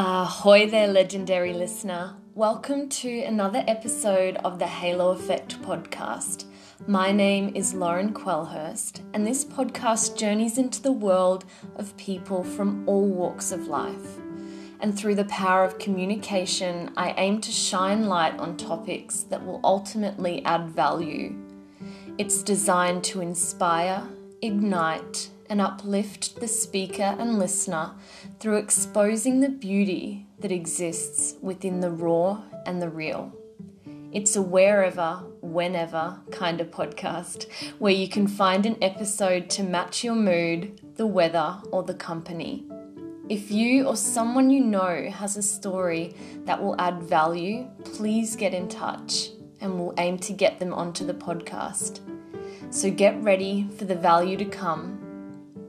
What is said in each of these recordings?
Ahoy there, legendary listener. Welcome to another episode of the Halo Effect podcast. My name is Lauren Quelhurst, and this podcast journeys into the world of people from all walks of life. And through the power of communication, I aim to shine light on topics that will ultimately add value. It's designed to inspire, ignite, and uplift the speaker and listener through exposing the beauty that exists within the raw and the real. It's a wherever, whenever kind of podcast where you can find an episode to match your mood, the weather, or the company. If you or someone you know has a story that will add value, please get in touch and we'll aim to get them onto the podcast. So get ready for the value to come.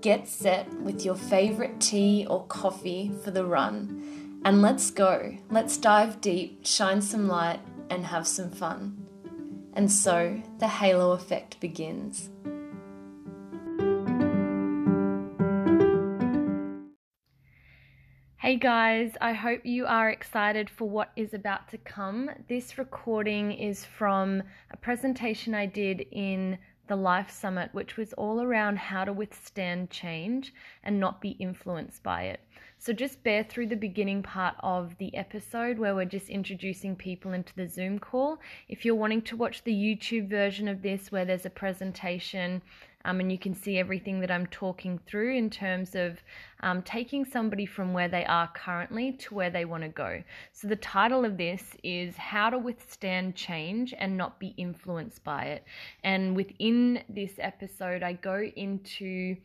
Get set with your favorite tea or coffee for the run. And let's go. Let's dive deep, shine some light, and have some fun. And so the halo effect begins. Hey guys, I hope you are excited for what is about to come. This recording is from a presentation I did in the Life Summit, which was all around how to withstand change and not be influenced by it. So just bear through the beginning part of the episode where we're just introducing people into the Zoom call. If you're wanting to watch the YouTube version of this where there's a presentation um, and you can see everything that I'm talking through in terms of um, taking somebody from where they are currently to where they want to go. So, the title of this is How to Withstand Change and Not Be Influenced by It. And within this episode, I go into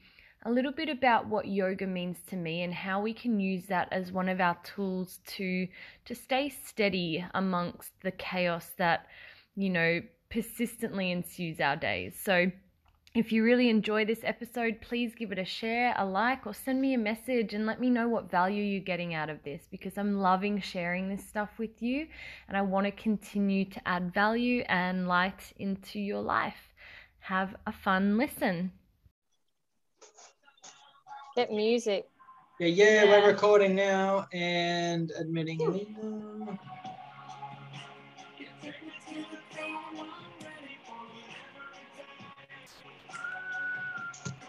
a little bit about what yoga means to me and how we can use that as one of our tools to to stay steady amongst the chaos that you know persistently ensues our days. So if you really enjoy this episode, please give it a share, a like, or send me a message and let me know what value you're getting out of this because I'm loving sharing this stuff with you and I want to continue to add value and light into your life. Have a fun listen. Get music. Yeah, yeah, yeah. we're recording now and admitting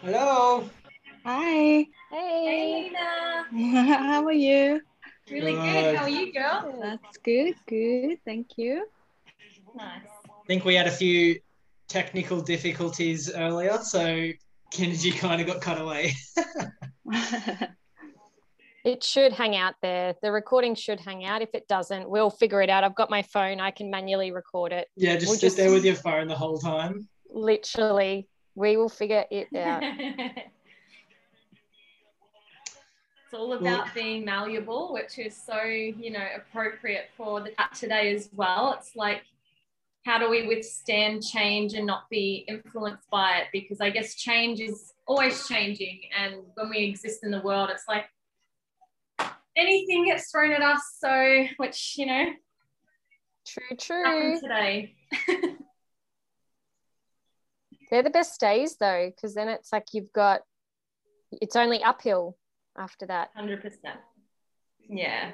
Hello. Hi. Hey. Hey, Nina. How are you? Really good. good. How are you, girl? That's good. Good. Thank you. Nice. I think we had a few technical difficulties earlier, so Kennedy kind of got cut away. it should hang out there. The recording should hang out. If it doesn't, we'll figure it out. I've got my phone. I can manually record it. Yeah, just we'll sit just, there with your phone the whole time. Literally we will figure it out. it's all about being malleable, which is so, you know, appropriate for the chat today as well. It's like, how do we withstand change and not be influenced by it? Because I guess change is always changing. And when we exist in the world, it's like anything gets thrown at us. So, which, you know, true, true. Happened Today. They're the best days though, because then it's like you've got, it's only uphill after that. 100%. Yeah.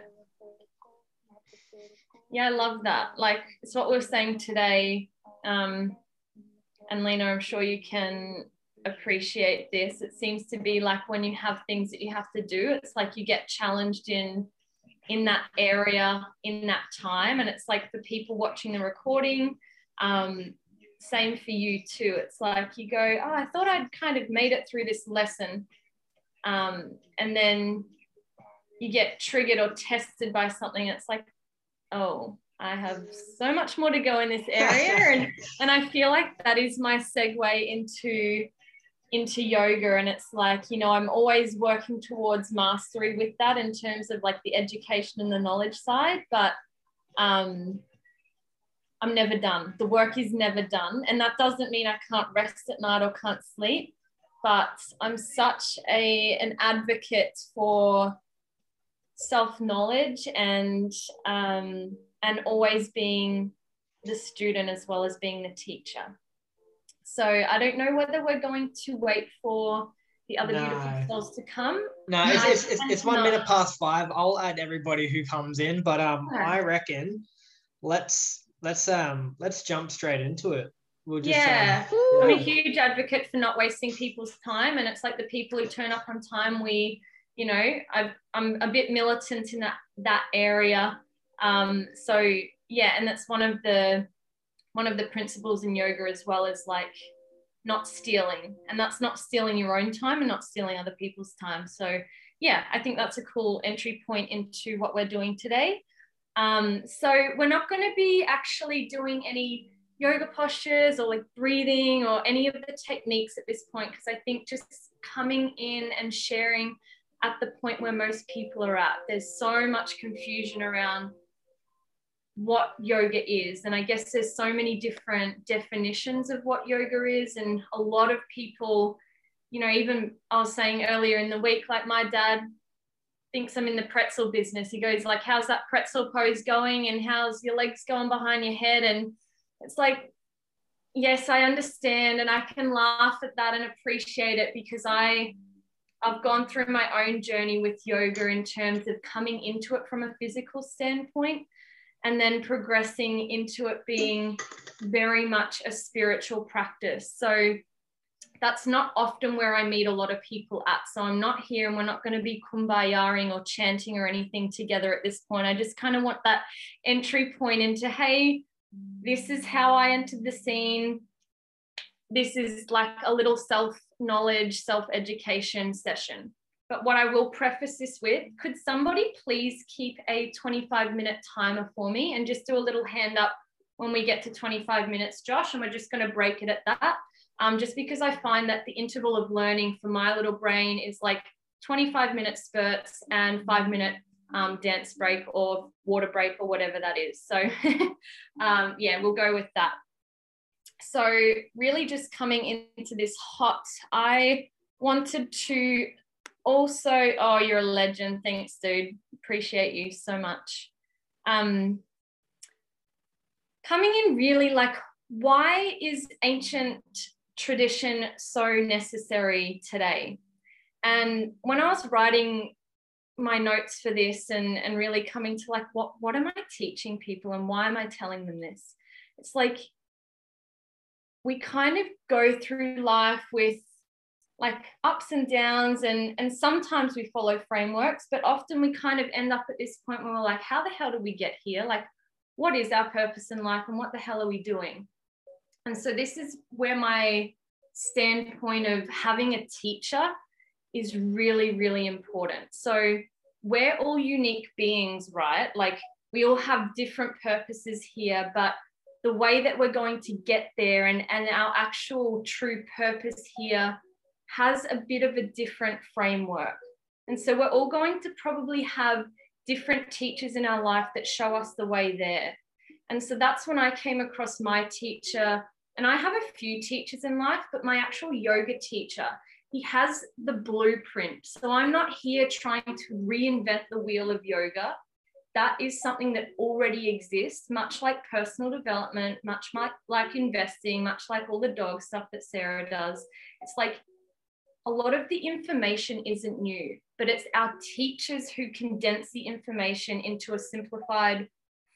Yeah, I love that. Like, it's what we are saying today. Um, and Lena, I'm sure you can appreciate this. It seems to be like when you have things that you have to do, it's like you get challenged in in that area in that time and it's like the people watching the recording um, same for you too. It's like you go, oh, I thought I'd kind of made it through this lesson. Um, and then you get triggered or tested by something. It's like, oh, I have so much more to go in this area. and, and I feel like that is my segue into into yoga and it's like you know i'm always working towards mastery with that in terms of like the education and the knowledge side but um I'm never done. The work is never done. And that doesn't mean I can't rest at night or can't sleep, but I'm such a, an advocate for self-knowledge and um, and always being the student as well as being the teacher. So I don't know whether we're going to wait for the other No. beautiful souls to come. No, it's, it's, it's, it's one minute past five. I'll add everybody who comes in, but um, Okay. I reckon let's let's um let's jump straight into it. We'll just Yeah. um, I'm a huge advocate for not wasting people's time, and it's like the people who turn up on time. We, you know, I, I'm a bit militant in that that area. Um, so yeah, and that's one of the one of the principles in yoga as well as like not stealing, and that's not stealing your own time and not stealing other people's time. So yeah, I think that's a cool entry point into what we're doing today. Um, so we're not going to be actually doing any yoga postures or like breathing or any of the techniques at this point because I think just coming in and sharing at the point where most people are at, there's so much confusion around what yoga is. And I guess there's so many different definitions of what yoga is. And a lot of people, you know, even I was saying earlier in the week, like my dad thinks I'm in the pretzel business. He goes like, how's that pretzel pose going? And how's your legs going behind your head? And it's like, yes, I understand. And I can laugh at that and appreciate it because I, I've gone through my own journey with yoga in terms of coming into it from a physical standpoint and then progressing into it being very much a spiritual practice. So that's not often where I meet a lot of people at. So I'm not here and we're not going to be kumbayaing or chanting or anything together at this point. I just kind of want that entry point into, hey, this is how I entered the scene. This is like a little self knowledge, self education session. But what I will preface this with could somebody please keep a 25 minute timer for me and just do a little hand up when we get to 25 minutes, Josh? And we're just going to break it at that. Um, just because I find that the interval of learning for my little brain is like 25 minute spurts and five minute um, dance break or water break or whatever that is. So, um, yeah, we'll go with that. So, really, just coming into this hot, I wanted to also, oh, you're a legend. Thanks, dude. Appreciate you so much. Um, coming in really like, why is ancient tradition so necessary today? And when I was writing my notes for this and, and really coming to like, what, what am I teaching people and why am I telling them this? It's like we kind of go through life with like ups and downs and and sometimes we follow frameworks but often we kind of end up at this point where we're like how the hell did we get here like what is our purpose in life and what the hell are we doing and so this is where my standpoint of having a teacher is really really important so we're all unique beings right like we all have different purposes here but the way that we're going to get there and and our actual true purpose here has a bit of a different framework. And so we're all going to probably have different teachers in our life that show us the way there. And so that's when I came across my teacher. And I have a few teachers in life, but my actual yoga teacher, he has the blueprint. So I'm not here trying to reinvent the wheel of yoga. That is something that already exists, much like personal development, much like, like investing, much like all the dog stuff that Sarah does. It's like a lot of the information isn't new, but it's our teachers who condense the information into a simplified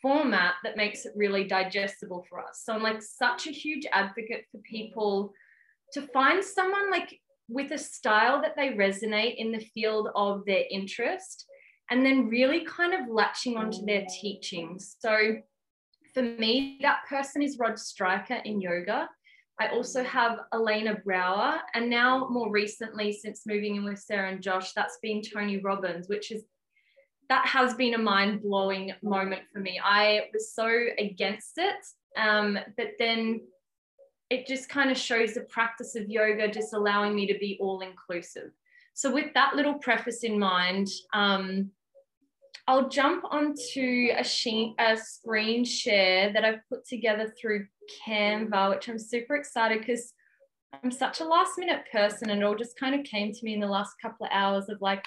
format that makes it really digestible for us. So I'm like such a huge advocate for people to find someone like with a style that they resonate in the field of their interest and then really kind of latching onto their teachings. So for me, that person is Rod Stryker in yoga. I also have Elena Brower, and now more recently, since moving in with Sarah and Josh, that's been Tony Robbins, which is that has been a mind blowing moment for me. I was so against it, um, but then it just kind of shows the practice of yoga just allowing me to be all inclusive. So, with that little preface in mind, um, I'll jump onto a, sheet, a screen share that I've put together through Canva, which I'm super excited because I'm such a last minute person and it all just kind of came to me in the last couple of hours of like,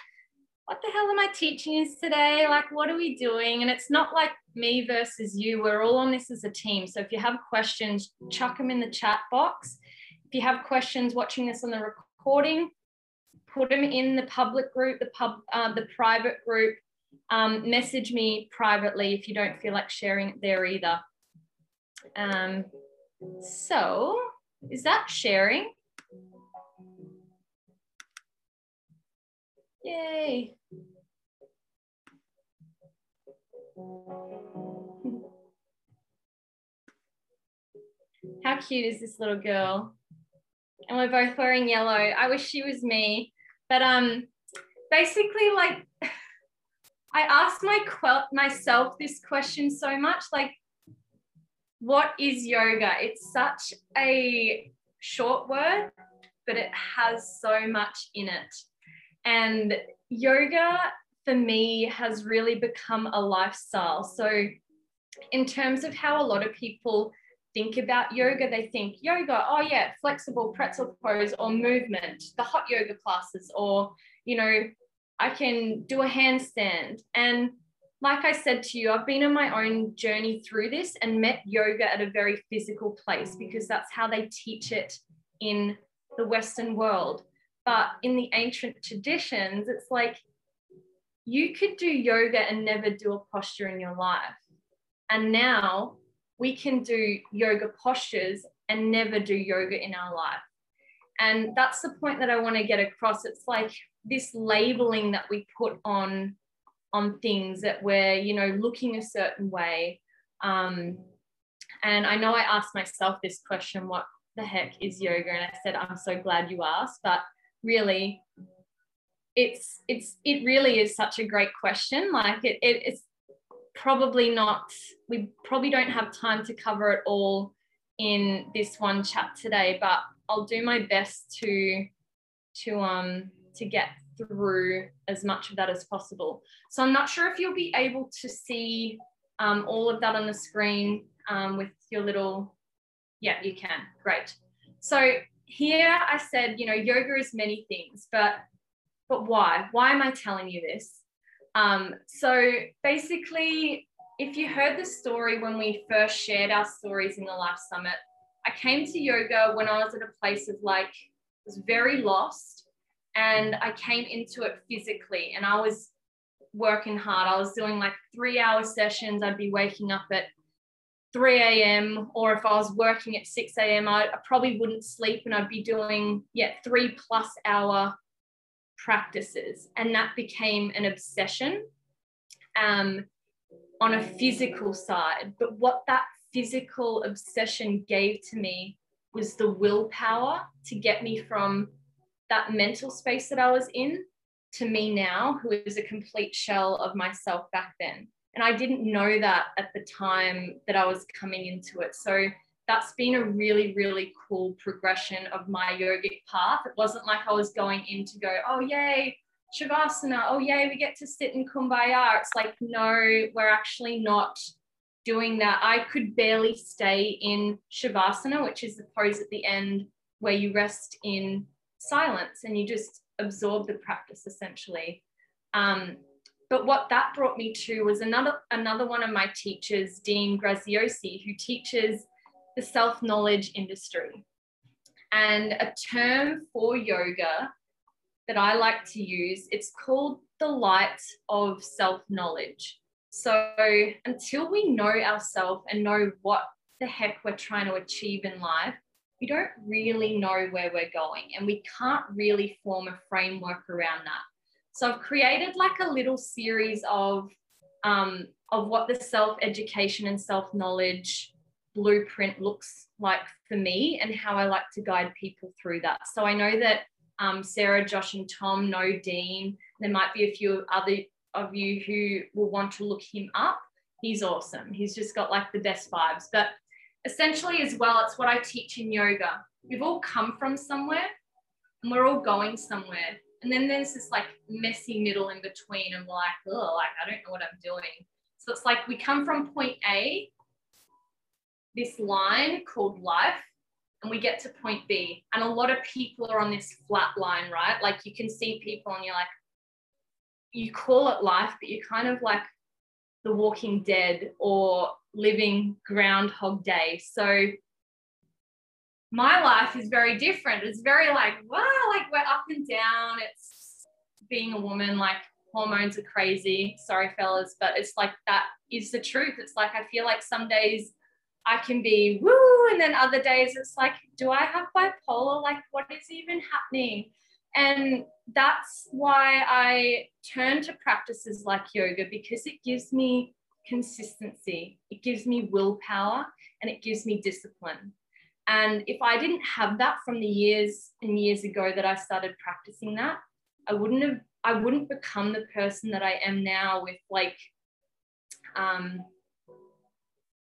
what the hell am I teaching you today? Like, what are we doing? And it's not like me versus you. We're all on this as a team. So if you have questions, chuck them in the chat box. If you have questions watching this on the recording, put them in the public group, the pub, uh, the private group. Um, message me privately if you don't feel like sharing it there either. Um, so, is that sharing? Yay. How cute is this little girl? And we're both wearing yellow. I wish she was me. But um basically like I asked my myself this question so much like what is yoga? It's such a short word, but it has so much in it. And yoga for me has really become a lifestyle. So, in terms of how a lot of people think about yoga, they think yoga, oh yeah, flexible pretzel pose or movement, the hot yoga classes, or, you know, I can do a handstand. And like I said to you, I've been on my own journey through this and met yoga at a very physical place because that's how they teach it in the Western world. But in the ancient traditions, it's like you could do yoga and never do a posture in your life. And now we can do yoga postures and never do yoga in our life. And that's the point that I want to get across. It's like this labeling that we put on on things that we're you know looking a certain way um, and i know i asked myself this question what the heck is yoga and i said i'm so glad you asked but really it's it's it really is such a great question like it, it it's probably not we probably don't have time to cover it all in this one chat today but i'll do my best to to um to get through as much of that as possible. So I'm not sure if you'll be able to see um, all of that on the screen um, with your little, yeah, you can, great. So here I said, you know, yoga is many things, but but why? Why am I telling you this? Um, so basically, if you heard the story when we first shared our stories in the Life Summit, I came to yoga when I was at a place of like, was very lost and I came into it physically and I was working hard. I was doing like three hour sessions. I'd be waking up at 3 a.m. or if I was working at 6 a.m., I, I probably wouldn't sleep and I'd be doing, yeah, three plus hour practices. And that became an obsession um, on a physical side. But what that physical obsession gave to me was the willpower to get me from that mental space that I was in to me now, who is a complete shell of myself back then. And I didn't know that at the time that I was coming into it. So that's been a really, really cool progression of my yogic path. It wasn't like I was going in to go, oh, yay, Shavasana, oh, yay, we get to sit in Kumbaya. It's like, no, we're actually not doing that. I could barely stay in Shavasana, which is the pose at the end where you rest in silence and you just absorb the practice essentially. Um, but what that brought me to was another another one of my teachers, Dean Graziosi, who teaches the self-knowledge industry. And a term for yoga that I like to use, it's called the light of self-knowledge. So until we know ourselves and know what the heck we're trying to achieve in life, we don't really know where we're going and we can't really form a framework around that. So I've created like a little series of um, of what the self education and self knowledge blueprint looks like for me and how I like to guide people through that. So I know that um, Sarah, Josh, and Tom know Dean. There might be a few other of you who will want to look him up. He's awesome. He's just got like the best vibes. But essentially as well it's what i teach in yoga we've all come from somewhere and we're all going somewhere and then there's this like messy middle in between. And we're like oh like i don't know what i'm doing. So it's like we come from point a this line called life and we get to point b. And a lot of people are on this flat line right? Like you can see people and you're like you call it life but you're kind of like the walking dead or living Groundhog Day. So my life is very different. It's very like, wow, like we're up and down. It's being a woman, like hormones are crazy. Sorry, fellas, but it's like that is the truth. It's like I feel like some days I can be woo, and then other days it's like, do I have bipolar? Like, what is even happening? And that's why I turn to practices like yoga because it gives me consistency, it gives me willpower, and it gives me discipline. And if I didn't have that from the years and years ago that I started practicing that, I wouldn't have, I wouldn't become the person that I am now with like, um,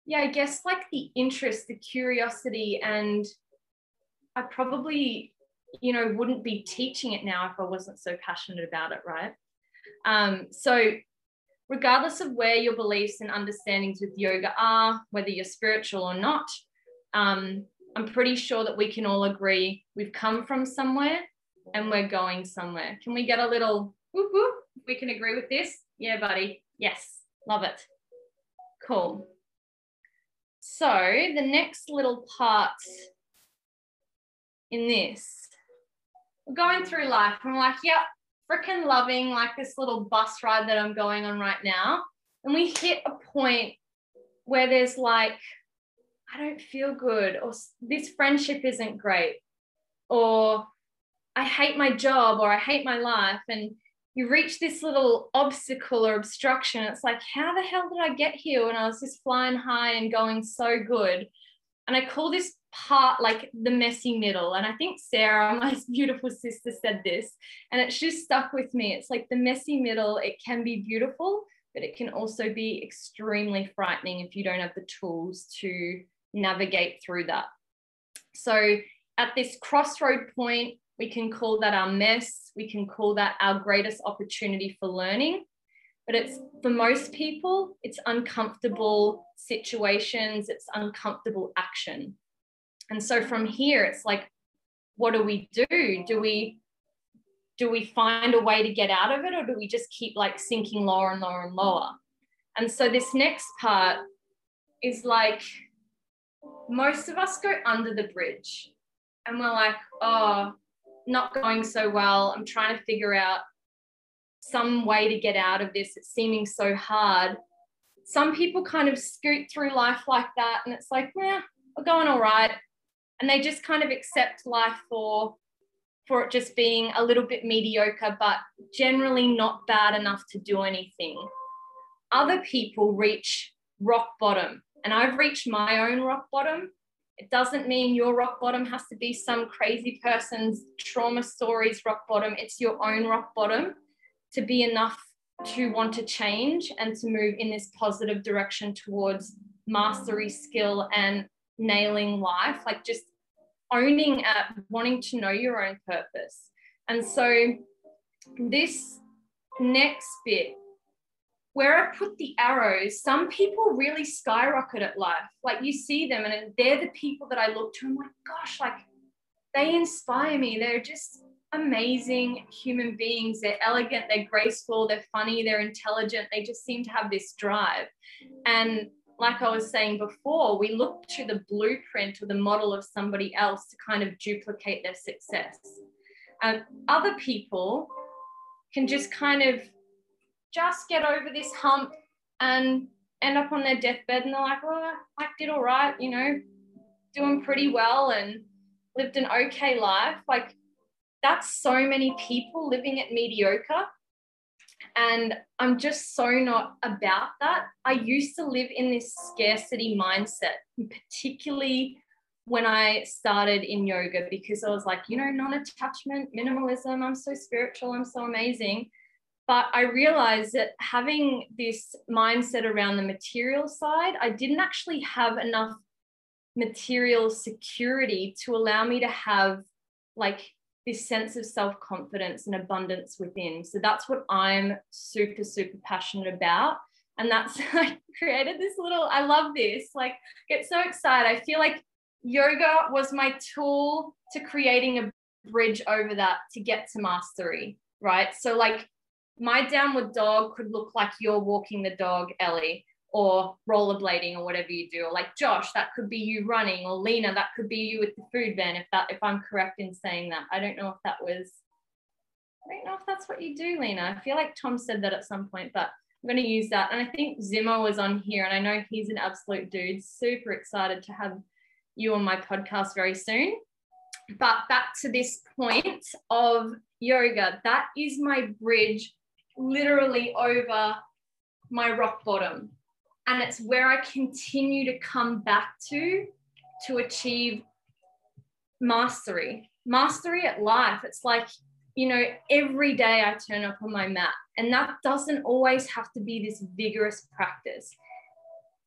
yeah, I guess like the interest, the curiosity, and I probably, you know, wouldn't be teaching it now if I wasn't so passionate about it, right? Um, so, regardless of where your beliefs and understandings with yoga are, whether you're spiritual or not, um, I'm pretty sure that we can all agree we've come from somewhere and we're going somewhere. Can we get a little whoop whoop? We can agree with this? Yeah, buddy. Yes, love it. Cool. So the next little part in this, we're going through life we're like, yep, freaking loving like this little bus ride that I'm going on right now. And we hit a point where there's like, I don't feel good, or this friendship isn't great, or I hate my job, or I hate my life. And you reach this little obstacle or obstruction. It's like, how the hell did I get here when I was just flying high and going so good? And I call this part like the messy middle. And I think Sarah, my beautiful sister, said this, and it's just stuck with me. It's like the messy middle, it can be beautiful, but it can also be extremely frightening if you don't have the tools to navigate through that. So at this crossroad point, we can call that our mess. We can call that our greatest opportunity for learning. But it's for most people, it's uncomfortable situations, it's uncomfortable action. And so from here, it's like, what do we do? Do we do we find a way to get out of it or do we just keep like sinking lower and lower and lower? And so this next part is like most of us go under the bridge and we're like, oh, not going so well. I'm trying to figure out some way to get out of this. It's seeming so hard. Some people kind of scoot through life like that, and it's like, yeah, we're going all right. And they just kind of accept life for for it just being a little bit mediocre, but generally not bad enough to do anything. Other people reach rock bottom, and I've reached my own rock bottom it doesn't mean your rock bottom has to be some crazy person's trauma stories rock bottom. It's your own rock bottom to be enough to want to change and to move in this positive direction towards mastery, skill, and nailing life. Like just owning at wanting to know your own purpose. And so this next bit where I put the arrows, some people really skyrocket at life. Like you see them, and they're the people that I look to. I'm like, gosh, like they inspire me. They're just amazing human beings. They're elegant, they're graceful, they're funny, they're intelligent. They just seem to have this drive. And like I was saying before, we look to the blueprint or the model of somebody else to kind of duplicate their success. And other people can just kind of just get over this hump and end up on their deathbed and they're like, oh, well, I did all right, you know, doing pretty well and lived an okay life. Like that's so many people living at mediocre. And I'm just so not about that. I used to live in this scarcity mindset, particularly when I started in yoga, because I was like, you know, non attachment, minimalism, I'm so spiritual, I'm so amazing. But I realized that having this mindset around the material side, I didn't actually have enough material security to allow me to have like this sense of self confidence and abundance within. So that's what I'm super, super passionate about. And that's, I created this little, I love this, like, get so excited. I feel like yoga was my tool to creating a bridge over that to get to mastery, right? So, like, my downward dog could look like you're walking the dog, Ellie. or rollerblading or whatever you do. Or like josh that could be you running or lena that could be you with the food van if that if i'm correct in saying that. I don't know if that was i don't know if that's what you do lena. I feel like tom said that at some point but i'm going to use that. And i think zimmer was on here and i know he's an absolute dude. Super excited to have you on my podcast very soon. But back to this point of yoga that is my bridge literally over my rock bottom and it's where I continue to come back to to achieve mastery. Mastery at life. It's like, you know, every day I turn up on my mat, and that doesn't always have to be this vigorous practice.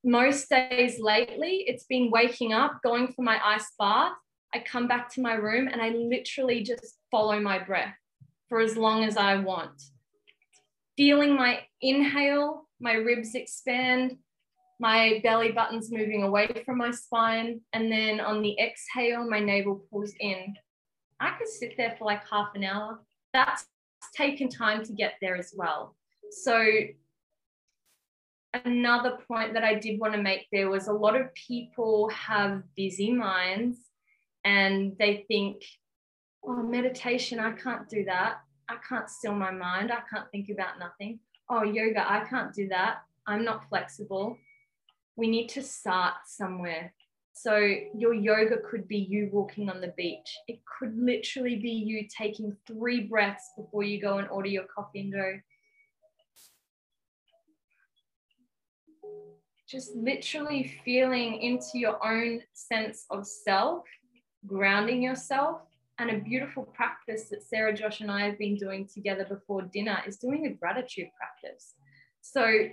Most days lately, it's been waking up, going for my ice bath. I come back to my room and I literally just follow my breath for as long as I want. Feeling my inhale, my ribs expand, my belly button's moving away from my spine. And then on the exhale, my navel pulls in. I could sit there for like half an hour. That's taken time to get there as well. So, another point that I did want to make there was a lot of people have busy minds and they think, oh, meditation, I can't do that. I can't still my mind. I can't think about nothing. Oh, yoga, I can't do that. I'm not flexible we need to start somewhere. So your yoga could be you walking on the beach. It could literally be you taking three breaths before you go and order your coffee and go. Just literally feeling into your own sense of self, grounding yourself. And a beautiful practice that Sarah, Josh, and I have been doing together before dinner is doing a gratitude practice. So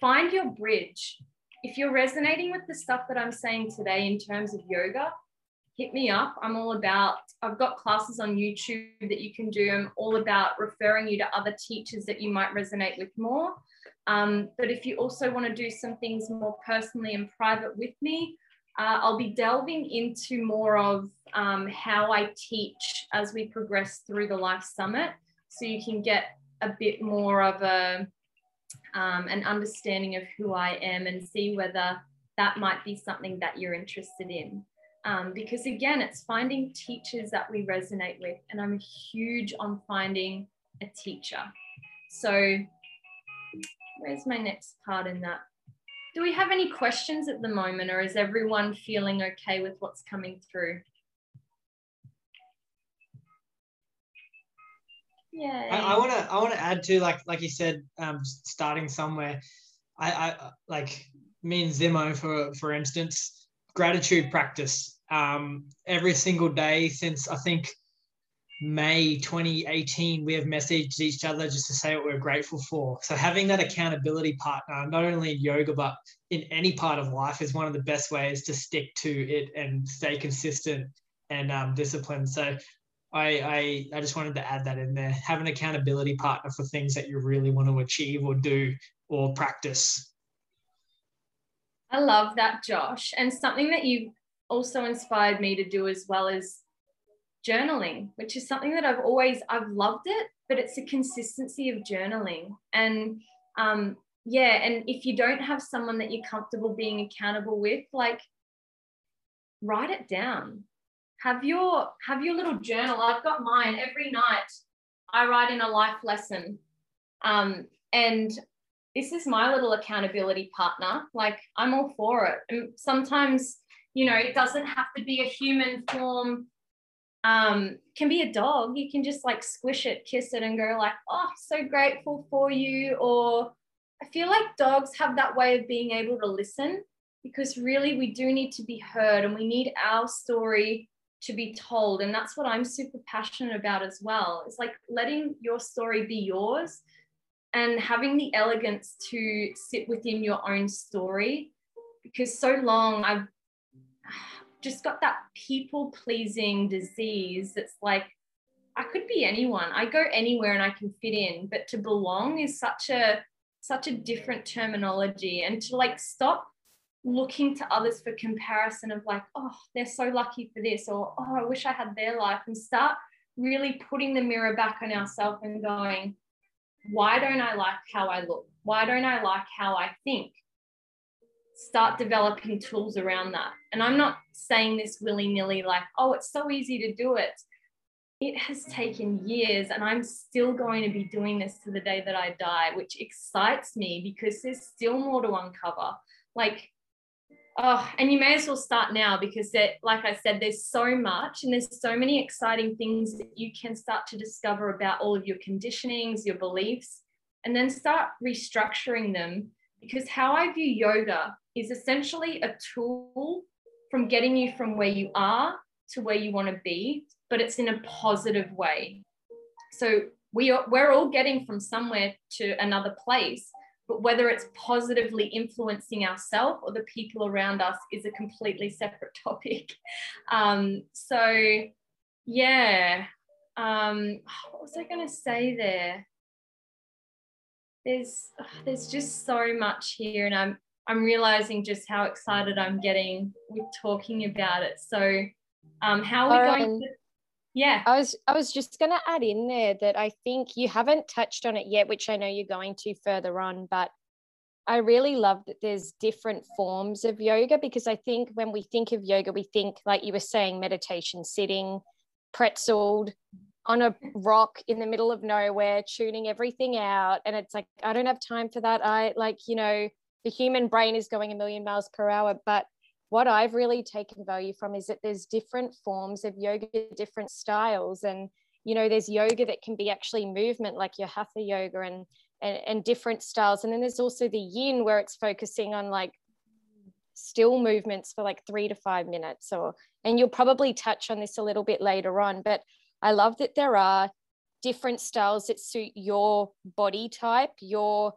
find your bridge if you're resonating with the stuff that I'm saying today in terms of yoga, hit me up. I'm all about, I've got classes on YouTube that you can do. I'm all about referring you to other teachers that you might resonate with more. Um, but if you also want to do some things more personally and private with me, uh, I'll be delving into more of um, how I teach as we progress through the Life Summit. So you can get a bit more of a um, an understanding of who I am and see whether that might be something that you're interested in. Um, because again, it's finding teachers that we resonate with, and I'm huge on finding a teacher. So, where's my next part in that? Do we have any questions at the moment, or is everyone feeling okay with what's coming through? Yeah. I want to I want to add to like like you said, um, starting somewhere. I, I like me and Zimo for for instance, gratitude practice. Um, every single day since I think May 2018, we have messaged each other just to say what we're grateful for. So having that accountability partner, not only in yoga but in any part of life, is one of the best ways to stick to it and stay consistent and um, disciplined. So I, I I just wanted to add that in there. Have an accountability partner for things that you really want to achieve or do or practice. I love that, Josh. And something that you've also inspired me to do as well is journaling, which is something that I've always I've loved it, but it's a consistency of journaling. And um, yeah, and if you don't have someone that you're comfortable being accountable with, like write it down have your have your little journal. I've got mine every night. I write in a life lesson, um, and this is my little accountability partner. Like I'm all for it. And sometimes, you know, it doesn't have to be a human form. Um, can be a dog. You can just like squish it, kiss it, and go like, "Oh, so grateful for you." Or I feel like dogs have that way of being able to listen because really we do need to be heard, and we need our story to be told. And that's what I'm super passionate about as well. It's like letting your story be yours and having the elegance to sit within your own story. Because so long I've just got that people pleasing disease that's like, I could be anyone. I go anywhere and I can fit in, but to belong is such a such a different terminology and to like stop looking to others for comparison of like, oh, they're so lucky for this, or oh, I wish I had their life, and start really putting the mirror back on ourselves and going, why don't I like how I look? Why don't I like how I think? Start developing tools around that. And I'm not saying this willy nilly, like, oh, it's so easy to do it. It has taken years, and I'm still going to be doing this to the day that I die, which excites me because there's still more to uncover. Like, oh, and you may as well start now because, like I said, there's so much and there's so many exciting things that you can start to discover about all of your conditionings, your beliefs, and then start restructuring them. Because how I view yoga is essentially a tool from getting you from where you are to where you want to be, but it's in a positive way. So we are, we're all getting from somewhere to another place, but whether it's positively influencing ourselves or the people around us is a completely separate topic. Um, so yeah, um, what was I going to say there? There's there's just so much here, and I'm I'm realizing just how excited I'm getting with talking about it. So, um, how are we going? To, yeah, I was I was just going to add in there that I think you haven't touched on it yet, which I know you're going to further on, but I really love that there's different forms of yoga because I think when we think of yoga, we think like you were saying, meditation, sitting, pretzeled on a rock in the middle of nowhere, tuning everything out, and it's like I don't have time for that. I like you know the human brain is going a million miles per hour. But what I've really taken value from is that there's different forms of yoga, different styles. And, you know, there's yoga that can be actually movement, like your hatha yoga and, and, and different styles. And then there's also the yin where it's focusing on like still movements for like three to five minutes or and you'll probably touch on this a little bit later on but i love that there are different styles that suit your body type your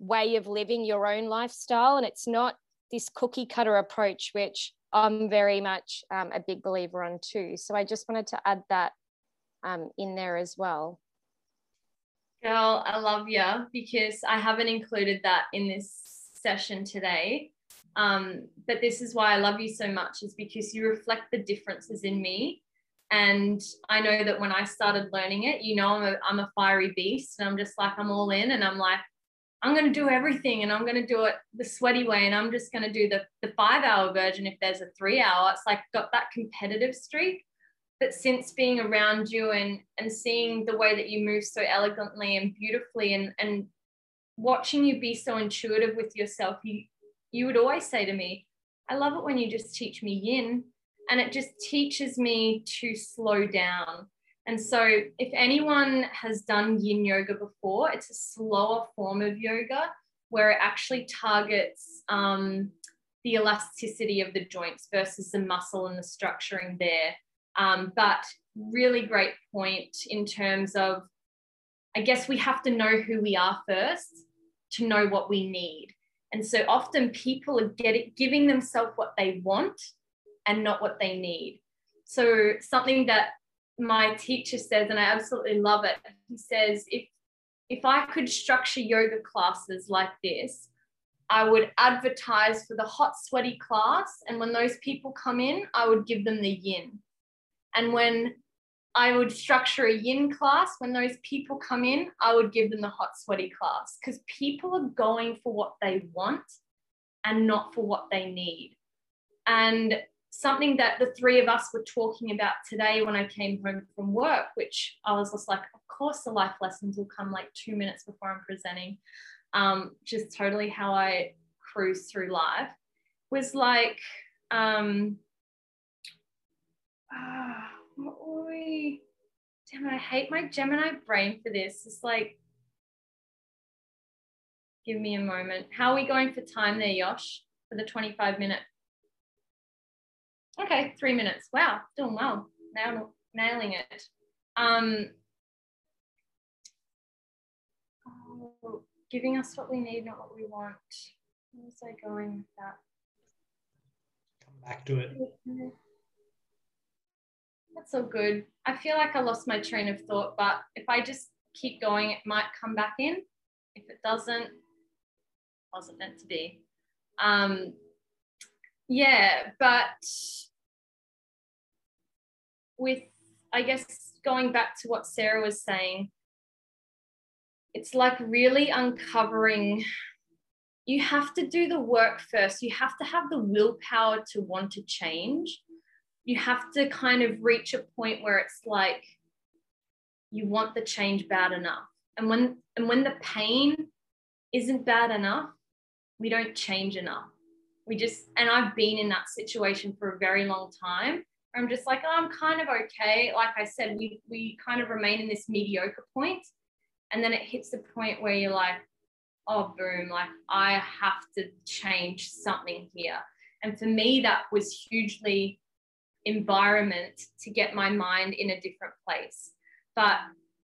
way of living your own lifestyle. And it's not this cookie cutter approach, which I'm very much um, a big believer on too. So I just wanted to add that um, in there as well. Girl, I love you because I haven't included that in this session today. Um, but this is why I love you so much, is because you reflect the differences in me. And I know that when I started learning it, you know, I'm a, I'm a fiery beast and I'm just like, I'm all in and I'm like, I'm going to do everything and I'm going to do it the sweaty way and I'm just going to do the, the five hour version if there's a three hour. It's like got that competitive streak. But since being around you and, and seeing the way that you move so elegantly and beautifully and, and watching you be so intuitive with yourself, you, you would always say to me, I love it when you just teach me yin. And it just teaches me to slow down and so, if anyone has done yin yoga before, it's a slower form of yoga where it actually targets um, the elasticity of the joints versus the muscle and the structuring there. Um, but really great point in terms of, I guess we have to know who we are first to know what we need. And so often people are getting giving themselves what they want and not what they need. So something that my teacher says, and I absolutely love it. He says, if if I could structure yoga classes like this, I would advertise for the hot, sweaty class. And when those people come in, I would give them the yin. And when I would structure a yin class, when those people come in, I would give them the hot, sweaty class because people are going for what they want and not for what they need. And something that the three of us were talking about today when I came home from work, which I was just like, of course, the life lessons will come like two minutes before I'm presenting, um, just totally how I cruise through life, was like, um, uh, what were we? Damn I hate my Gemini brain for this. It's like, give me a moment. How are we going for time there, Yosh, for the 25 minute Okay, three minutes. Wow, doing well. Now nailing it. Um, oh, giving us what we need, not what we want. Where was I going with that? Come back to it. That's all good. I feel like I lost my train of thought, but if I just keep going, it might come back in. If it doesn't, it wasn't meant to be. Um, yeah, but with, I guess, going back to what Sarah was saying, it's like really uncovering you have to do the work first. You have to have the willpower to want to change. You have to kind of reach a point where it's like you want the change bad enough. And when and when the pain isn't bad enough, we don't change enough. We just and I've been in that situation for a very long time. I'm just like, oh, I'm kind of okay. Like I said, we we kind of remain in this mediocre point, and then it hits the point where you're like, oh, boom, like I have to change something here. And for me, that was hugely environment to get my mind in a different place. But,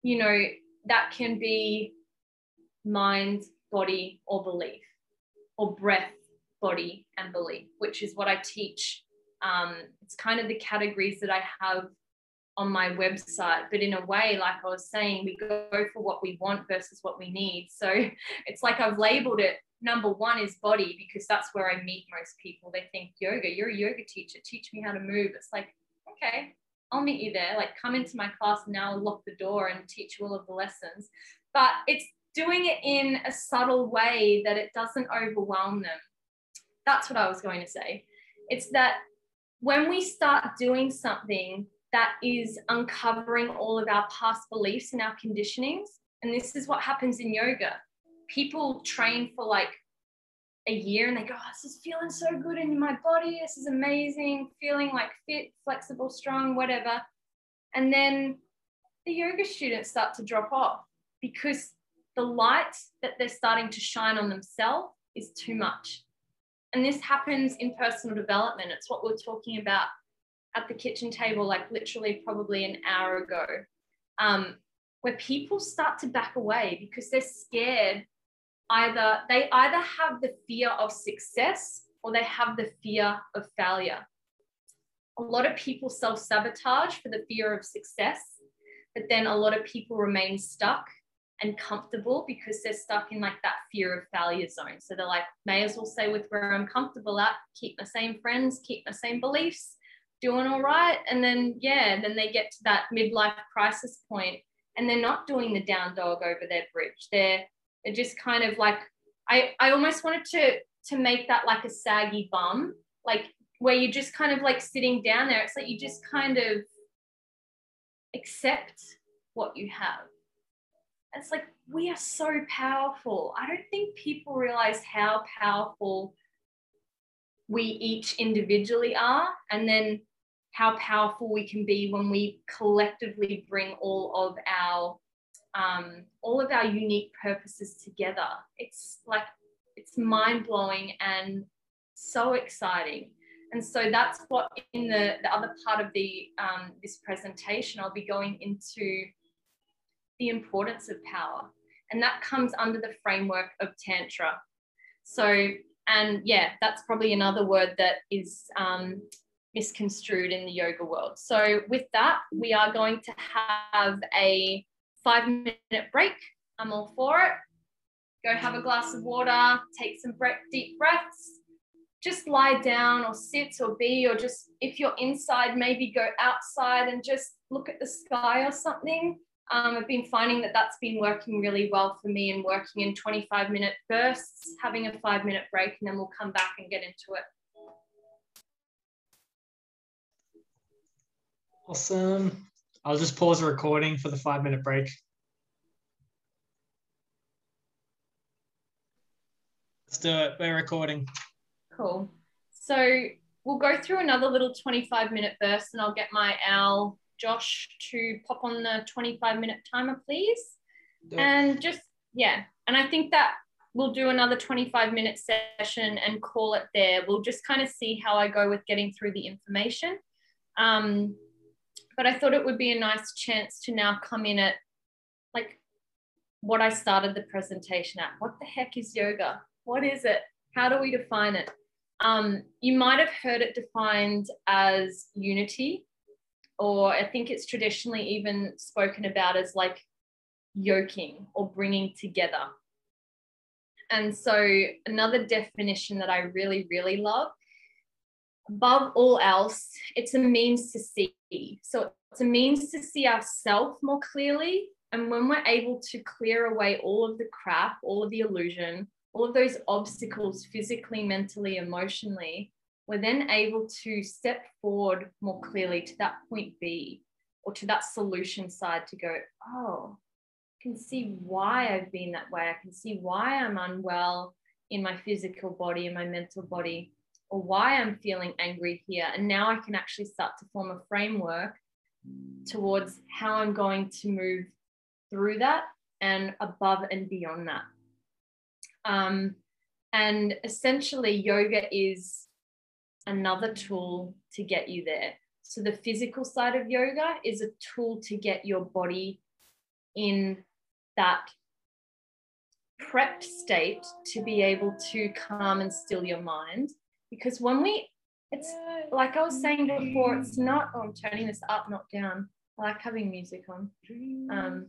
you know, that can be mind, body, or belief, or breath, body, and belief, which is what I teach. Um, it's kind of the categories that I have on my website. But in a way, like I was saying, we go for what we want versus what we need. So it's like I've labeled it number one is body because that's where I meet most people. They think yoga, you're a yoga teacher, teach me how to move. It's like, okay, I'll meet you there. Like come into my class now lock the door and teach you all of the lessons. But it's doing it in a subtle way that it doesn't overwhelm them. That's what I was going to say. It's that when we start doing something that is uncovering all of our past beliefs and our conditionings. And this is what happens in yoga. People train for like a year and they go, oh, this is feeling so good in my body. This is amazing. Feeling like fit, flexible, strong, whatever. And then the yoga students start to drop off because the light that they're starting to shine on themselves is too much. And this happens in personal development. It's what we're talking about at the kitchen table, like literally probably an hour ago, um, where people start to back away because they're scared. Either they either have the fear of success or they have the fear of failure. A lot of people self sabotage for the fear of success, but then a lot of people remain stuck and comfortable because they're stuck in like that fear of failure zone. So they're like, may as well stay with where I'm comfortable at, keep my same friends, keep my same beliefs, doing all right. And then, yeah, then they get to that midlife crisis point and they're not doing the down dog over their bridge. They're, they're just kind of like, I, I almost wanted to, to make that like a saggy bum, like where you're just kind of like sitting down there. It's like you just kind of accept what you have. It's like we are so powerful. I don't think people realize how powerful we each individually are, and then how powerful we can be when we collectively bring all of our um, all of our unique purposes together. It's like it's mind blowing and so exciting. And so that's what in the, the other part of the um, this presentation, I'll be going into the importance of power. And that comes under the framework of Tantra. So and yeah, that's probably another word that is um, misconstrued in the yoga world. So, with that, we are going to have a five minute break. I'm all for it. Go have a glass of water, take some deep breaths, just lie down or sit or be, or just if you're inside, maybe go outside and just look at the sky or something. Um, I've been finding that that's been working really well for me and working in 25 minute bursts, having a five minute break, and then we'll come back and get into it. Awesome. I'll just pause the recording for the five minute break. Let's do it. We're recording. Cool. So we'll go through another little 25 minute burst and I'll get my owl Josh to pop on the 25 minute timer, please. And just, yeah. And I think that we'll do another 25 minute session and call it there. We'll just kind of see how I go with getting through the information. Um, but I thought it would be a nice chance to now come in at like what I started the presentation at. What the heck is yoga? What is it? How do we define it? Um, you might have heard it defined as unity or I think it's traditionally even spoken about as like yoking or bringing together. And so, another definition that I really, really love above all else, it's a means to see. So, it's a means to see ourselves more clearly. And when we're able to clear away all of the crap, all of the illusion, all of those obstacles physically, mentally, emotionally, we're then able to step forward more clearly to that point B or to that solution side to go, oh, I can see why I've been that way. I can see why I'm unwell in my physical body, in my mental body, or why I'm feeling angry here. And now I can actually start to form a framework towards how I'm going to move through that and above and beyond that. Um, and essentially, yoga is another tool to get you there. So, the physical side of yoga is a tool to get your body in that prepped state to be able to calm and still your mind. Because when we, it's like I was saying before, it's not, oh, I'm turning this up, not down. I like having music on. Um,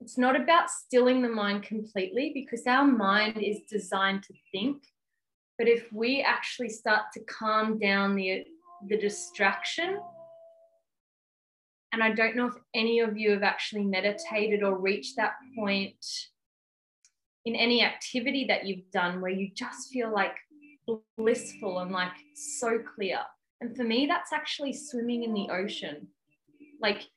it's not about stilling the mind completely because our mind is designed to think. But if we actually start to calm down the, the distraction, and I don't know if any of you have actually meditated or reached that point in any activity that you've done where you just feel like blissful and like so clear. And for me, that's actually swimming in the ocean. Like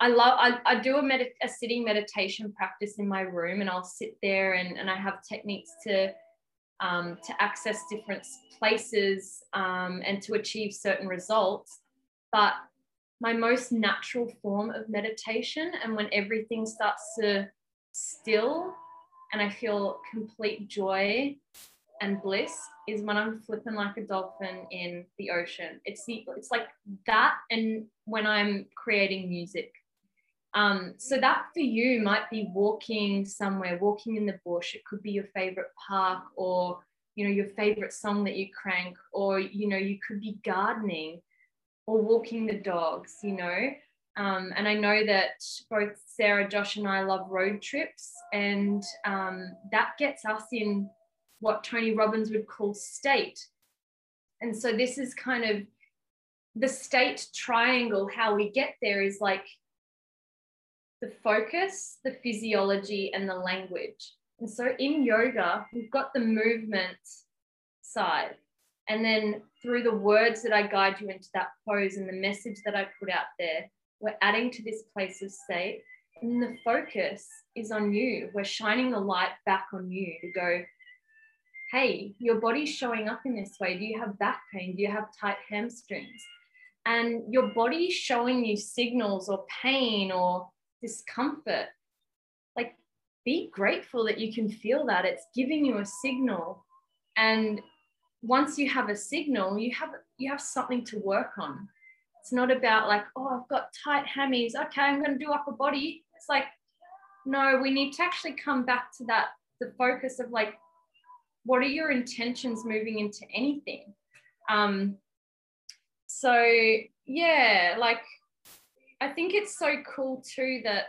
I love I, I do a, med- a sitting meditation practice in my room and I'll sit there and, and I have techniques to um, to access different places um, and to achieve certain results. But my most natural form of meditation and when everything starts to still and I feel complete joy and bliss is when I'm flipping like a dolphin in the ocean. It's the it's like that and when I'm creating music. Um, so that for you might be walking somewhere, walking in the bush. It could be your favorite park or you know your favorite song that you crank, or you know you could be gardening or walking the dogs. You know, um, and I know that both Sarah, Josh, and I love road trips, and um, that gets us in what Tony Robbins would call state. And so this is kind of the state triangle. How we get there is like the focus, the physiology, and the language. And so in yoga, we've got the movement side. And then through the words that I guide you into that pose and the message that I put out there, we're adding to this place of state. And the focus is on you. We're shining the light back on you to go, hey, your body's showing up in this way. Do you have back pain? Do you have tight hamstrings? And your body's showing you signals or pain or discomfort, like be grateful that you can feel that. It's giving you a signal. And once you have a signal, you have you have something to work on. It's not about like, oh, I've got tight hammies. Okay, I'm to do upper body. It's like, no, we need to actually come back to that the focus of like, what are your intentions moving into anything? Um, so yeah, like I think it's so cool too that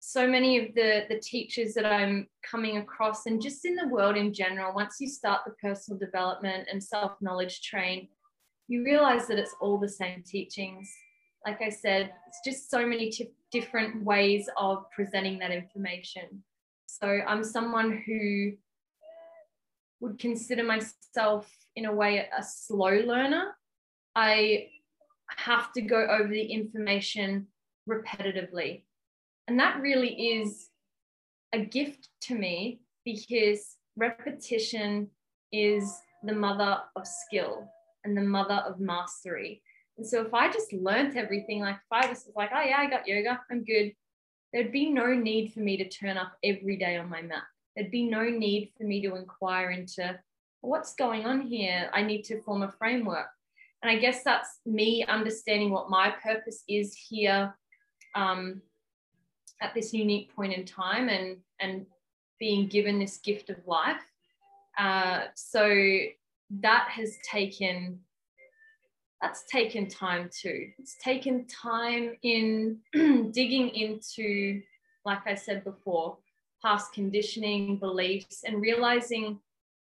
so many of the the teachers that I'm coming across and just in the world in general, once you start the personal development and self-knowledge train, you realize that it's all the same teachings. Like I said, it's just so many t- different ways of presenting that information. So I'm someone who would consider myself in a way a slow learner. I have to go over the information repetitively. And that really is a gift to me because repetition is the mother of skill and the mother of mastery. And so if I just learnt everything, like if I was like, oh yeah, I got yoga, I'm good, there'd be no need for me to turn up every day on my mat. There'd be no need for me to inquire into what's going on here. I need to form a framework. And I guess that's me understanding what my purpose is here um, at this unique point in time and, and being given this gift of life. Uh, so that has taken that's taken time too. It's taken time in digging into, like I said before, past conditioning, beliefs, and realizing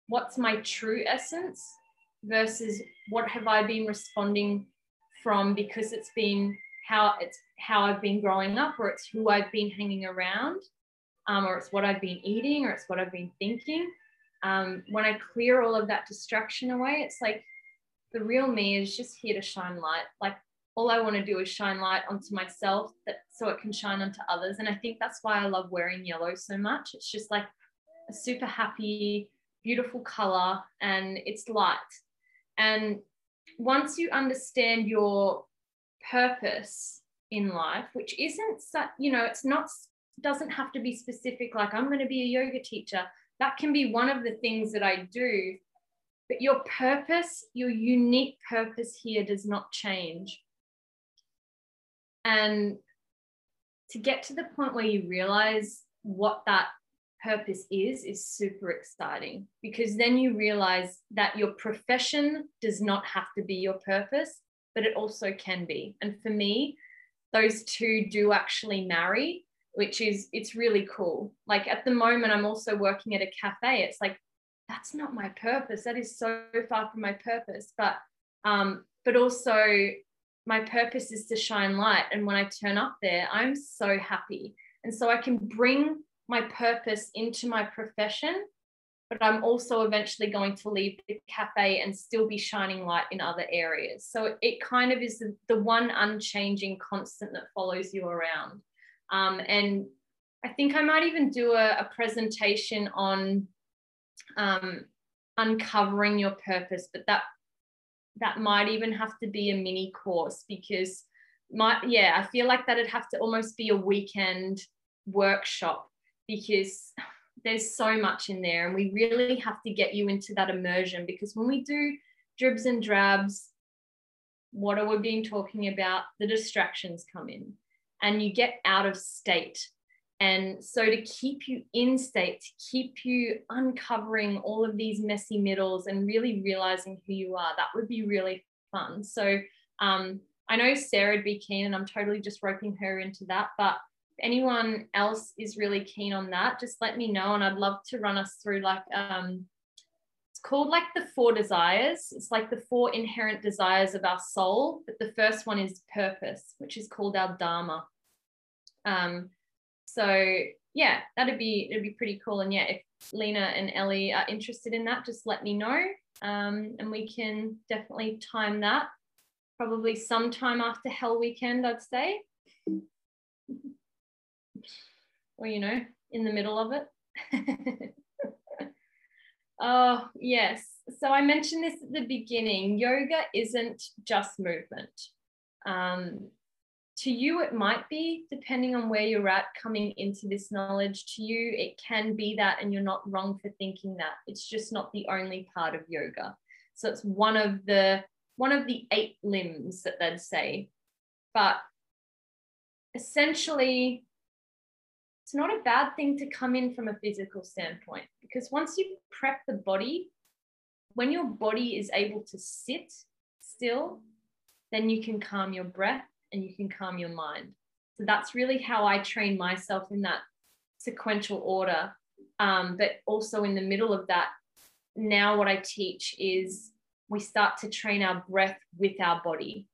what's my true essence versus what have I been responding from because it's been how it's how I've been growing up or it's who I've been hanging around. um, or it's what I've been eating, or it's what I've been thinking. Um, when I clear all of that distraction away, it's like the real me is just here to shine light. Like all I want to do is shine light onto myself that so it can shine onto others. And I think that's why I love wearing yellow so much. It's just like a super happy, beautiful color and it's light. And once you understand your purpose in life, which isn't you know, it's not doesn't have to be specific like I'm going to be a yoga teacher. That can be one of the things that I do. But your purpose, your unique purpose here does not change. And to get to the point where you realize what that purpose is, is super exciting because then you realize that your profession does not have to be your purpose, but it also can be. And for me, those two do actually marry, which is, it's really cool. Like at the moment, I'm also working at a cafe. It's like, that's not my purpose. That is so far from my purpose. But, um, but also my purpose is to shine light. And when I turn up there, I'm so happy. And so I can bring my purpose into my profession, but I'm also eventually going to leave the cafe and still be shining light in other areas. So it kind of is the, the one unchanging constant that follows you around. Um, and I think I might even do a, a presentation on um, uncovering your purpose, but that that might even have to be a mini course because my yeah i feel like that'd have to almost be a weekend workshop because there's so much in there and we really have to get you into that immersion because when we do dribs and drabs what are we being talking about the distractions come in and you get out of state and so to keep you in state, to keep you uncovering all of these messy middles and really realizing who you are, that would be really fun. So um, I know Sarah would be keen, and I'm totally just roping her into that. But anyone else is really keen on that, just let me know. And I'd love to run us through like um, it's called like the four desires. It's like the four inherent desires of our soul. But the first one is purpose, which is called our dharma. Um, so yeah, that'd be it'd be pretty cool. And yeah, if Lena and Ellie are interested in that, just let me know. Um, and we can definitely time that. Probably sometime after Hell Weekend, I'd say. Or you know, in the middle of it. oh yes. So I mentioned this at the beginning. Yoga isn't just movement. Um, to you it might be depending on where you're at coming into this knowledge to you it can be that and you're not wrong for thinking that it's just not the only part of yoga so it's one of the one of the eight limbs that they'd say but essentially it's not a bad thing to come in from a physical standpoint because once you prep the body when your body is able to sit still then you can calm your breath and you can calm your mind. So that's really how I train myself in that sequential order. Um, but also in the middle of that, now what I teach is we start to train our breath with our body.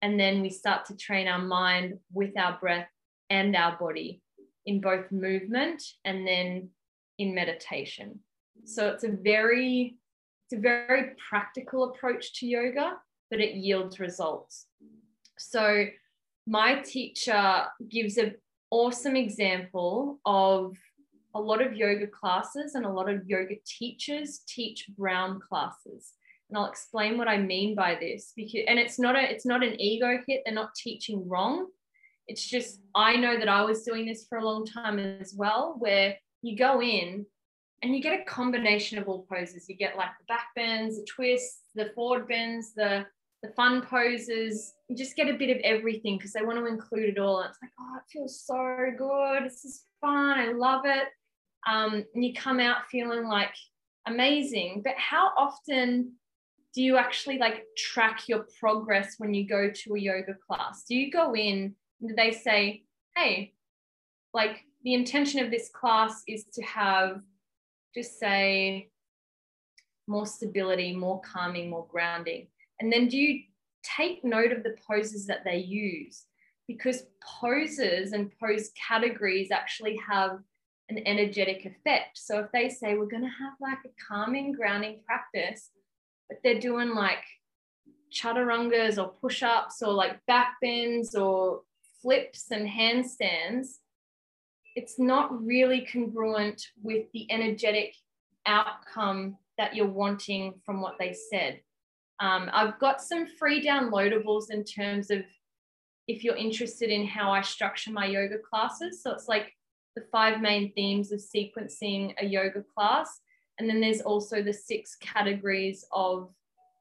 And then we start to train our mind with our breath and our body in both movement and then in meditation. So it's a very it's a very practical approach to yoga, but it yields results. So my teacher gives an awesome example of a lot of yoga classes and a lot of yoga teachers teach brown classes and i'll explain what i mean by this because and it's not a it's not an ego hit they're not teaching wrong it's just i know that i was doing this for a long time as well where you go in and you get a combination of all poses you get like the back bends the twists the forward bends the the fun poses. You just get a bit of everything because they want to include it all. And it's like, oh, it feels so good. This is fun. I love it. Um, and you come out feeling like amazing. But how often do you actually like track your progress when you go to a yoga class? Do you go in they say, hey, like the intention of this class is to have just say more stability, more calming, more grounding? And then do you take note of the poses that they use? Because poses and pose categories actually have an energetic effect. So if they say we're going to have like a calming, grounding practice, but they're doing like chaturangas or push ups or like back bends or flips and handstands, it's not really congruent with the energetic outcome that you're wanting from what they said. Um, I've got some free downloadables in terms of if you're interested in how I structure my yoga classes. So it's like the five main themes of sequencing a yoga class. And then there's also the six categories of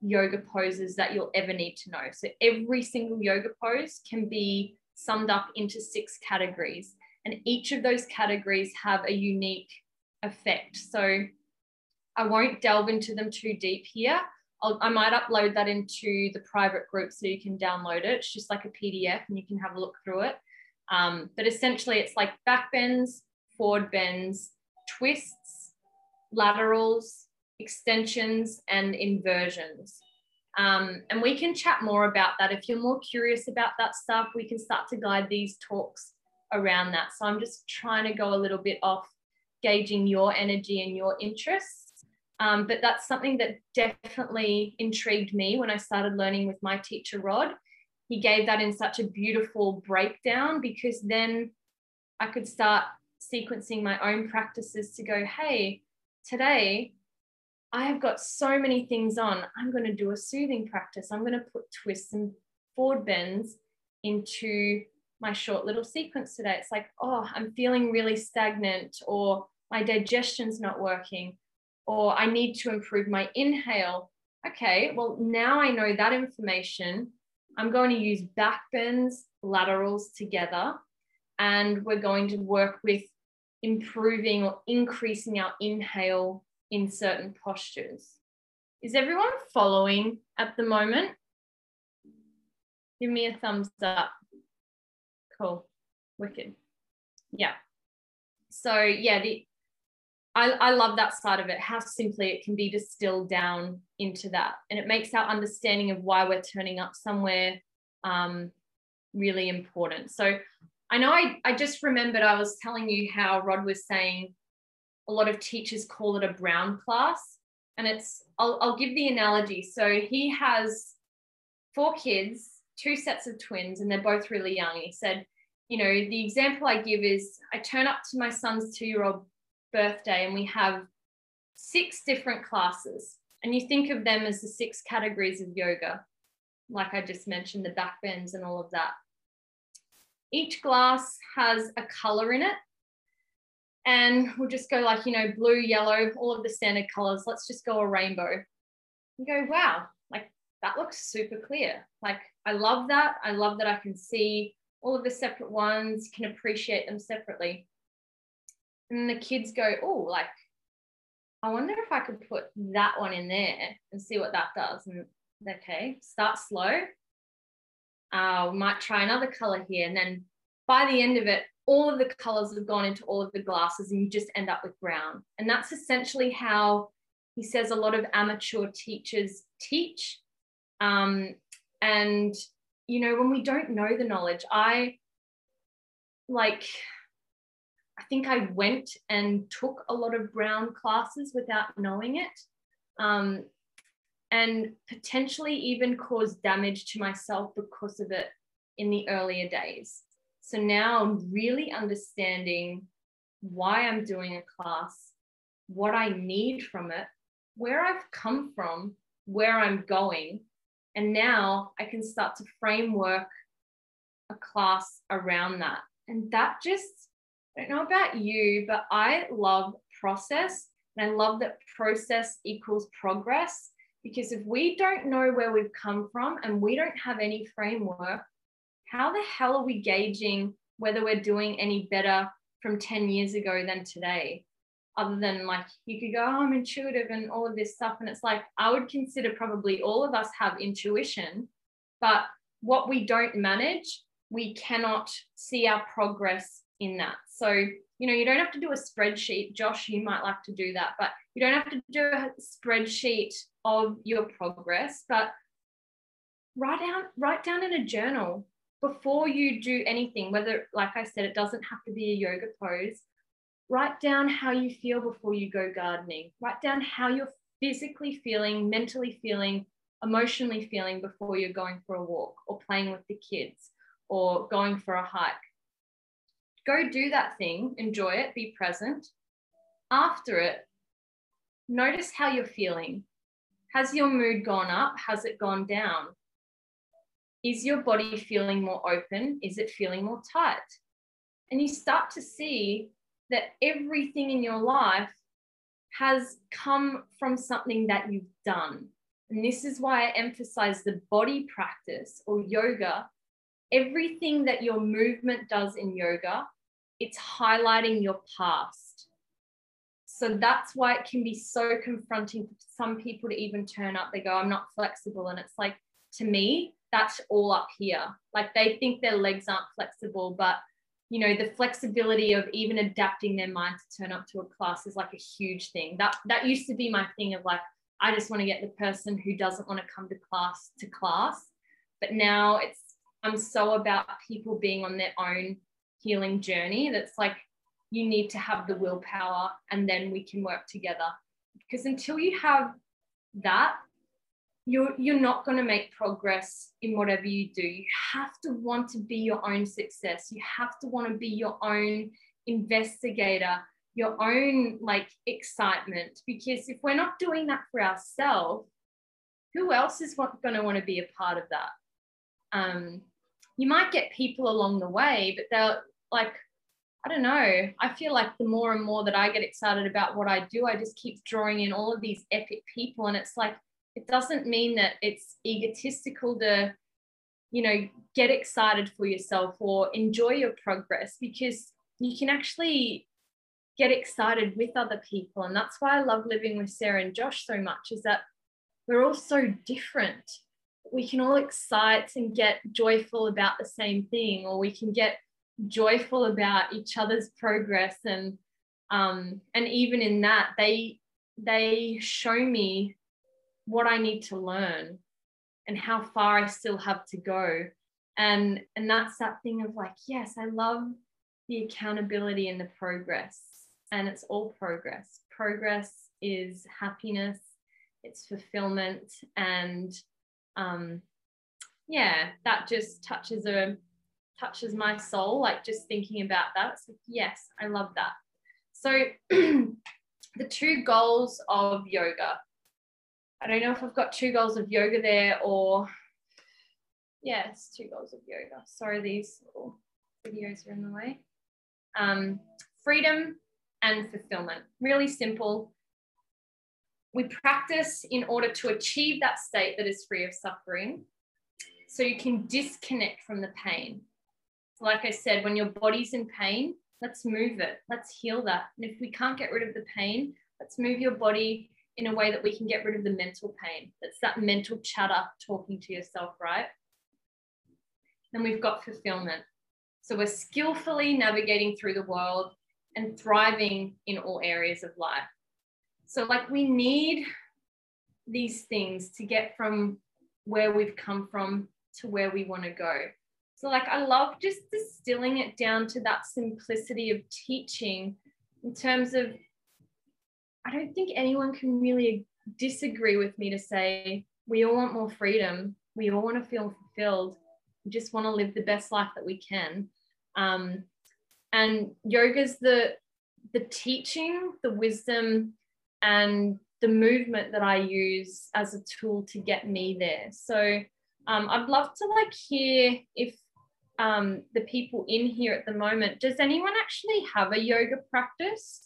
yoga poses that you'll ever need to know. So every single yoga pose can be summed up into six categories. And each of those categories have a unique effect. So I won't delve into them too deep here. I'll, i might upload that into the private group so you can download it. It's just like a PDF and you can have a look through it. Um, but essentially, it's like back bends, forward bends, twists, laterals, extensions, and inversions. Um, and we can chat more about that. If you're more curious about that stuff, we can start to guide these talks around that. So I'm just trying to go a little bit off gauging your energy and your interests um, but that's something that definitely intrigued me when I started learning with my teacher, Rod. He gave that in such a beautiful breakdown because then I could start sequencing my own practices to go, hey, today I have got so many things on. I'm going to do a soothing practice. I'm going to put twists and forward bends into my short little sequence today. It's like, oh, I'm feeling really stagnant or my digestion's not working or I need to improve my inhale. Okay, well, now I know that information. I'm going to use back bends, laterals together, and we're going to work with improving or increasing our inhale in certain postures. Is everyone following at the moment? Give me a thumbs up. Cool. Wicked. Yeah. So, yeah, the, I, I love that side of it, how simply it can be distilled down into that. And it makes our understanding of why we're turning up somewhere um, really important. So I know I, I just remembered I was telling you how Rod was saying a lot of teachers call it a brown class. And it's, I'll, I'll give the analogy. So he has four kids, two sets of twins, and they're both really young. He said, you know, the example I give is I turn up to my son's two year old birthday and we have six different classes. And you think of them as the six categories of yoga, like I just mentioned, the back bends and all of that. Each glass has a color in it. And we'll just go like, you know, blue, yellow, all of the standard colors. Let's just go a rainbow. You go, wow, like that looks super clear. Like, I love that. I love that I can see all of the separate ones, can appreciate them separately. And the kids go, oh, like, I wonder if I could put that one in there and see what that does. And okay, start slow. Uh, we might try another color here. And then by the end of it, all of the colors have gone into all of the glasses and you just end up with brown. And that's essentially how he says a lot of amateur teachers teach. Um, and, you know, when we don't know the knowledge, I like I think I went and took a lot of brown classes without knowing it. Um, and potentially even caused damage to myself because of it in the earlier days. So now I'm really understanding why I'm doing a class, what I need from it, where I've come from, where I'm going. And now I can start to framework a class around that. And that just I don't know about you, but I love process and I love that process equals progress because if we don't know where we've come from and we don't have any framework, how the hell are we gauging whether we're doing any better from 10 years ago than today? Other than like, you could go, oh, I'm intuitive and all of this stuff. And it's like, I would consider probably all of us have intuition, but what we don't manage, we cannot see our progress in that. So, you know, you don't have to do a spreadsheet. Josh, you might like to do that, but you don't have to do a spreadsheet of your progress, but write down, write down in a journal before you do anything, whether, like I said, it doesn't have to be a yoga pose. write down how you feel before you go gardening. Write down how you're physically feeling, mentally feeling, emotionally feeling before you're going for a walk or playing with the kids or going for a hike. Go do that thing, enjoy it, be present. After it, notice how you're feeling. Has your mood gone up? Has it gone down? Is your body feeling more open? Is it feeling more tight? And you start to see that everything in your life has come from something that you've done. And this is why I emphasize the body practice or yoga. Everything that your movement does in yoga, it's highlighting your past. So that's why it can be so confronting for some people to even turn up. They go, I'm not flexible. And it's like, to me, that's all up here. Like they think their legs aren't flexible, but you know the flexibility of even adapting their mind to turn up to a class is like a huge thing. That that used to be my thing of like i just want to get the person who doesn't want to come to class to class. But now it's i'm so about people being on their own healing journey that's like you need to have the willpower and then we can work together. Because until you have that you're you're not going to make progress in whatever you do. You have to want to be your own success. You have to want to be your own investigator your own like excitement. Because if we're not doing that for ourselves who else is going to want to be a part of that? Um, you might get people along the way but they're like i don't know. I feel like the more and more that i get excited about what i do i just keep drawing in all of these epic people and it's like it doesn't mean that it's egotistical to you know get excited for yourself or enjoy your progress because you can actually get excited with other people. And that's why i love living with sarah and josh so much is that we're all so different. We can all excite and get joyful about the same thing or we can get joyful about each other's progress. And um, and even in that they they show me what I need to learn and how far I still have to go. And, and that's that thing of like, yes, I love the accountability and the progress. And it's all progress. Progress is happiness, it's fulfillment. And um, yeah, that just touches a touches my soul, like just thinking about that. Like, yes, I love that. So the two goals of yoga I don't know if I've got two goals of yoga there or yes, two goals of yoga. Sorry, these little videos are in the way. Um, freedom and fulfillment. Really simple. We practice in order to achieve that state that is free of suffering. So you can disconnect from the pain. Like I said, when your body's in pain, let's move it. Let's heal that. And if we can't get rid of the pain, let's move your body in a way that we can get rid of the mental pain. That's that mental chatter talking to yourself, right? Then we've got fulfillment. So we're skillfully navigating through the world and thriving in all areas of life. So, like, we need these things to get from where we've come from to where we want to go. So, like, I love just distilling it down to that simplicity of teaching in terms of I don't think anyone can really disagree with me to say we all want more freedom. We all want to feel fulfilled. We just want to live the best life that we can. Um, and yoga's the the teaching, the wisdom, and the movement that I use as a tool to get me there. So um, I'd love to like hear if um, the people in here at the moment, does anyone actually have a yoga practice?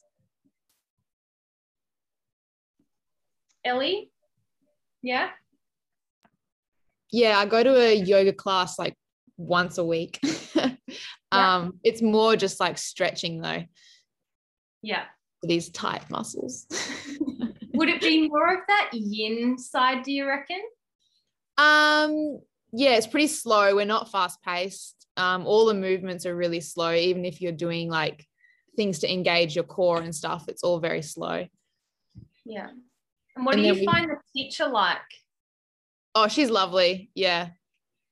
Ellie? Yeah? Yeah, I go to a yoga class like once a week. um, yeah. It's more just like stretching though. Yeah. These tight muscles. Would it be more of that yin side, do you reckon? Um, yeah, it's pretty slow. We're not fast paced. Um, all the movements are really slow, even if you're doing like things to engage your core and stuff, it's all very slow. Yeah. And what and do you we, find the teacher like? Oh, she's lovely. Yeah.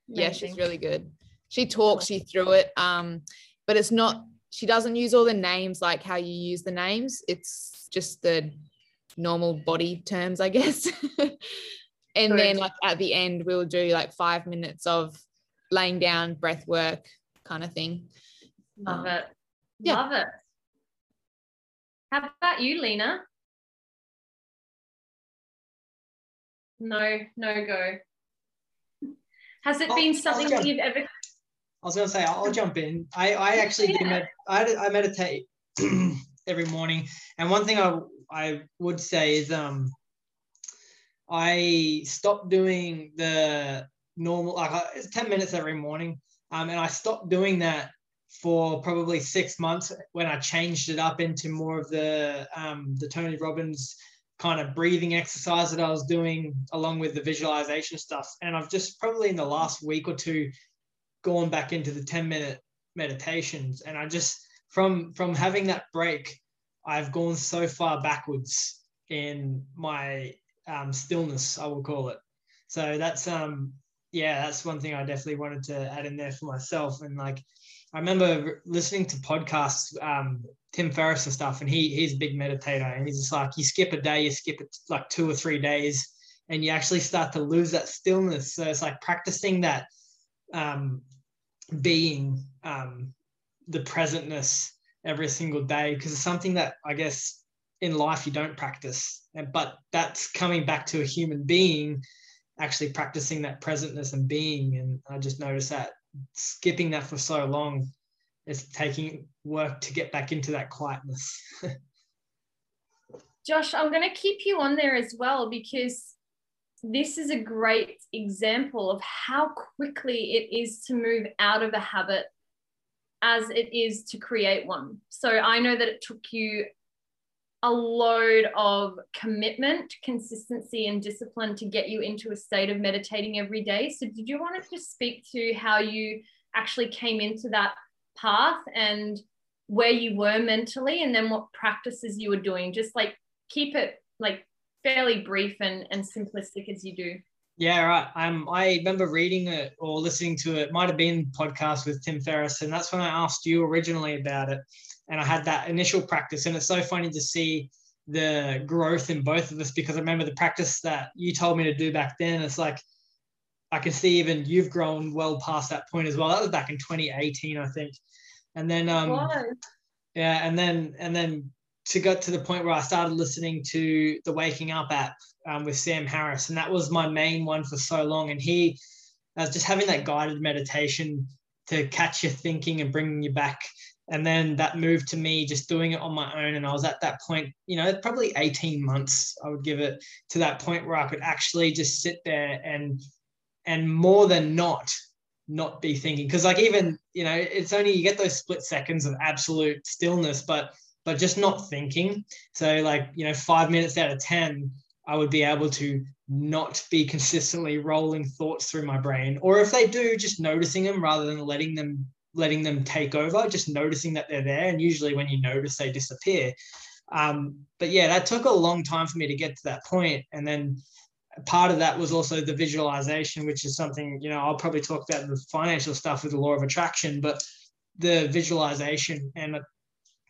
Amazing. Yeah, she's really good. She talks you through it. Um, but it's not she doesn't use all the names like how you use the names. It's just the normal body terms, I guess. and then like at the end, we'll do like five minutes of laying down breath work kind of thing. Love Um, it. yeah. Love it. How about you, Lena? No, no go. Has it I'll- been something that you've ever I was gonna say I'll, jump in. I, I actually Yeah. med- I, I meditate every morning, and one thing I I would say is um I stopped doing the normal like it's ten minutes every morning, um and I stopped doing that for probably six months when I changed it up into more of the um the Tony Robbins kind of breathing exercise that I was doing along with the visualization stuff, and I've just probably in the last week or two gone back into the 10 minute meditations. And i just from from having that break i've gone so far backwards in my um, stillness i will call it. So that's um yeah that's one thing i definitely wanted to add in there for myself. And like i remember listening to podcasts um tim ferriss and stuff and he he's a big meditator and he's just like you skip a day you skip it like two or three days and you actually start to lose that stillness so it's like practicing that um, being um, the presentness every single day because it's something that I guess in life you don't practice. And, but that's coming back to a human being actually practicing that presentness and being. And I just noticed that skipping that for so long, it's taking work to get back into that quietness. Josh, I'm going to keep you on there as well because this is a great example of how quickly it is to move out of a habit as it is to create one. So I know that it took you a load of commitment, consistency, and discipline to get you into a state of meditating every day. So, did you want to just speak to how you actually came into that path and where you were mentally, and then what practices you were doing? Just like keep it like fairly brief and, and simplistic as you do. Yeah, right. Um, I remember reading it or listening to it. Might have been podcast with Tim Ferriss, and that's when I asked you originally about it. And I had that initial practice, and it's so funny to see the growth in both of us because I remember the practice that you told me to do back then. It's like I can see even you've grown well past that point as well. That was back in 2018, I think. And then um, yeah, and then and then to get to the point where I started listening to the Waking Up app um, with Sam Harris, and that was my main one for so long. And he uh, just having that guided meditation to catch your thinking and bringing you back. And then that moved to me just doing it on my own. And I was at that point, you know, probably 18 months, I would give it to that point where I could actually just sit there and and more than not not be thinking. Because like even you know it's only you get those split seconds of absolute stillness but but just not thinking. So like you know five minutes out of ten i would be able to not be consistently rolling thoughts through my brain. Or if they do just noticing them rather than letting them letting them take over just noticing that they're there. And usually when you notice they disappear. Um, but yeah that took a long time for me to get to that point. And then part of that was also the visualization, which is something, you know, I'll probably talk about the financial stuff with the law of attraction, but the visualization and,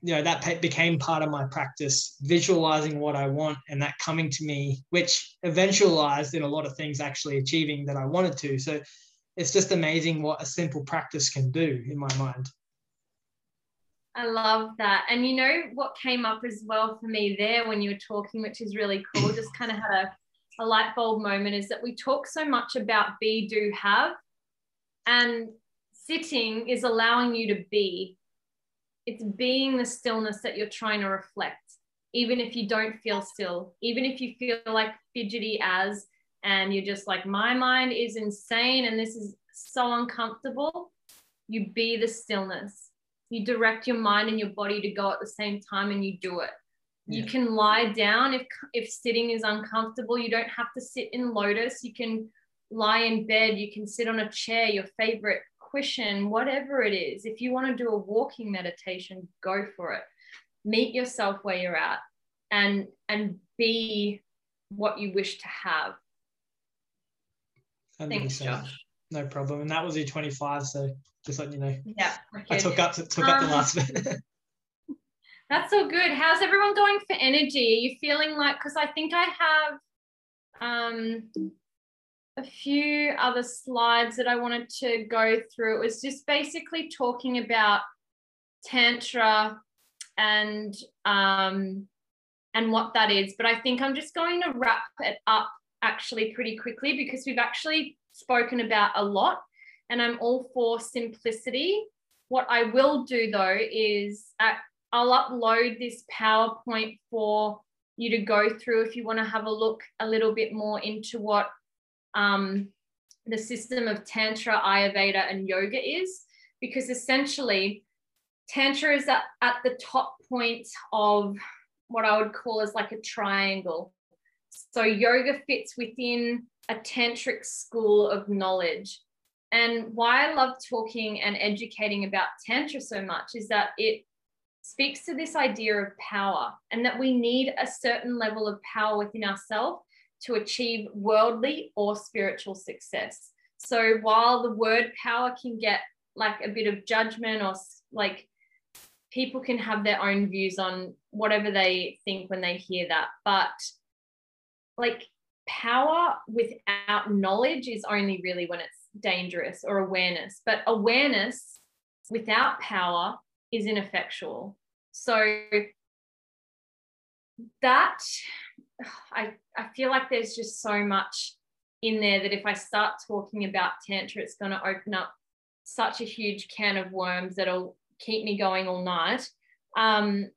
you know, that became part of my practice, visualizing what I want and that coming to me, which eventualized in a lot of things actually achieving that I wanted to. So it's just amazing what a simple practice can do in my mind. I love that. And you know what came up as well for me there when you were talking, which is really cool, just kind of had a a light bulb moment is that we talk so much about be, do, have, and sitting is allowing you to be. It's being the stillness that you're trying to reflect, even if you don't feel still, even if you feel like fidgety as, and you're just like, my mind is insane and this is so uncomfortable. You be the stillness. You direct your mind and your body to go at the same time and you do it you Yeah. can lie down if if sitting is uncomfortable you don't have to sit in lotus you can lie in bed you can sit on a chair your favorite cushion whatever it is if you want to do a walking meditation go for it meet yourself where you're at and and be what you wish to have thanks 100%. josh no problem. And that was U25, so just letting you know. Yeah. okay. I took up took up the Um, last bit. That's all good. How's everyone going for energy? Are you feeling like because I think I have um a few other slides that I wanted to go through. It was just basically talking about tantra and um and what that is. But I think I'm just going to wrap it up actually pretty quickly because we've actually spoken about a lot and I'm all for simplicity. What I will do though is at I'll upload this PowerPoint for you to go through if you want to have a look a little bit more into what um, the system of Tantra, Ayurveda, and yoga is, because essentially, Tantra is at, at the top point of what I would call as like a triangle. So, yoga fits within a tantric school of knowledge. And why I love talking and educating about Tantra so much is that it speaks to this idea of power and that we need a certain level of power within ourselves to achieve worldly or spiritual success. So while the word power can get like a bit of judgment or like people can have their own views on whatever they think when they hear that, but like power without knowledge is only really when it's dangerous or awareness, but awareness without power is ineffectual. So that I, I feel like there's just so much in there that if I start talking about Tantra, it's going to open up such a huge can of worms that'll keep me going all night. Um,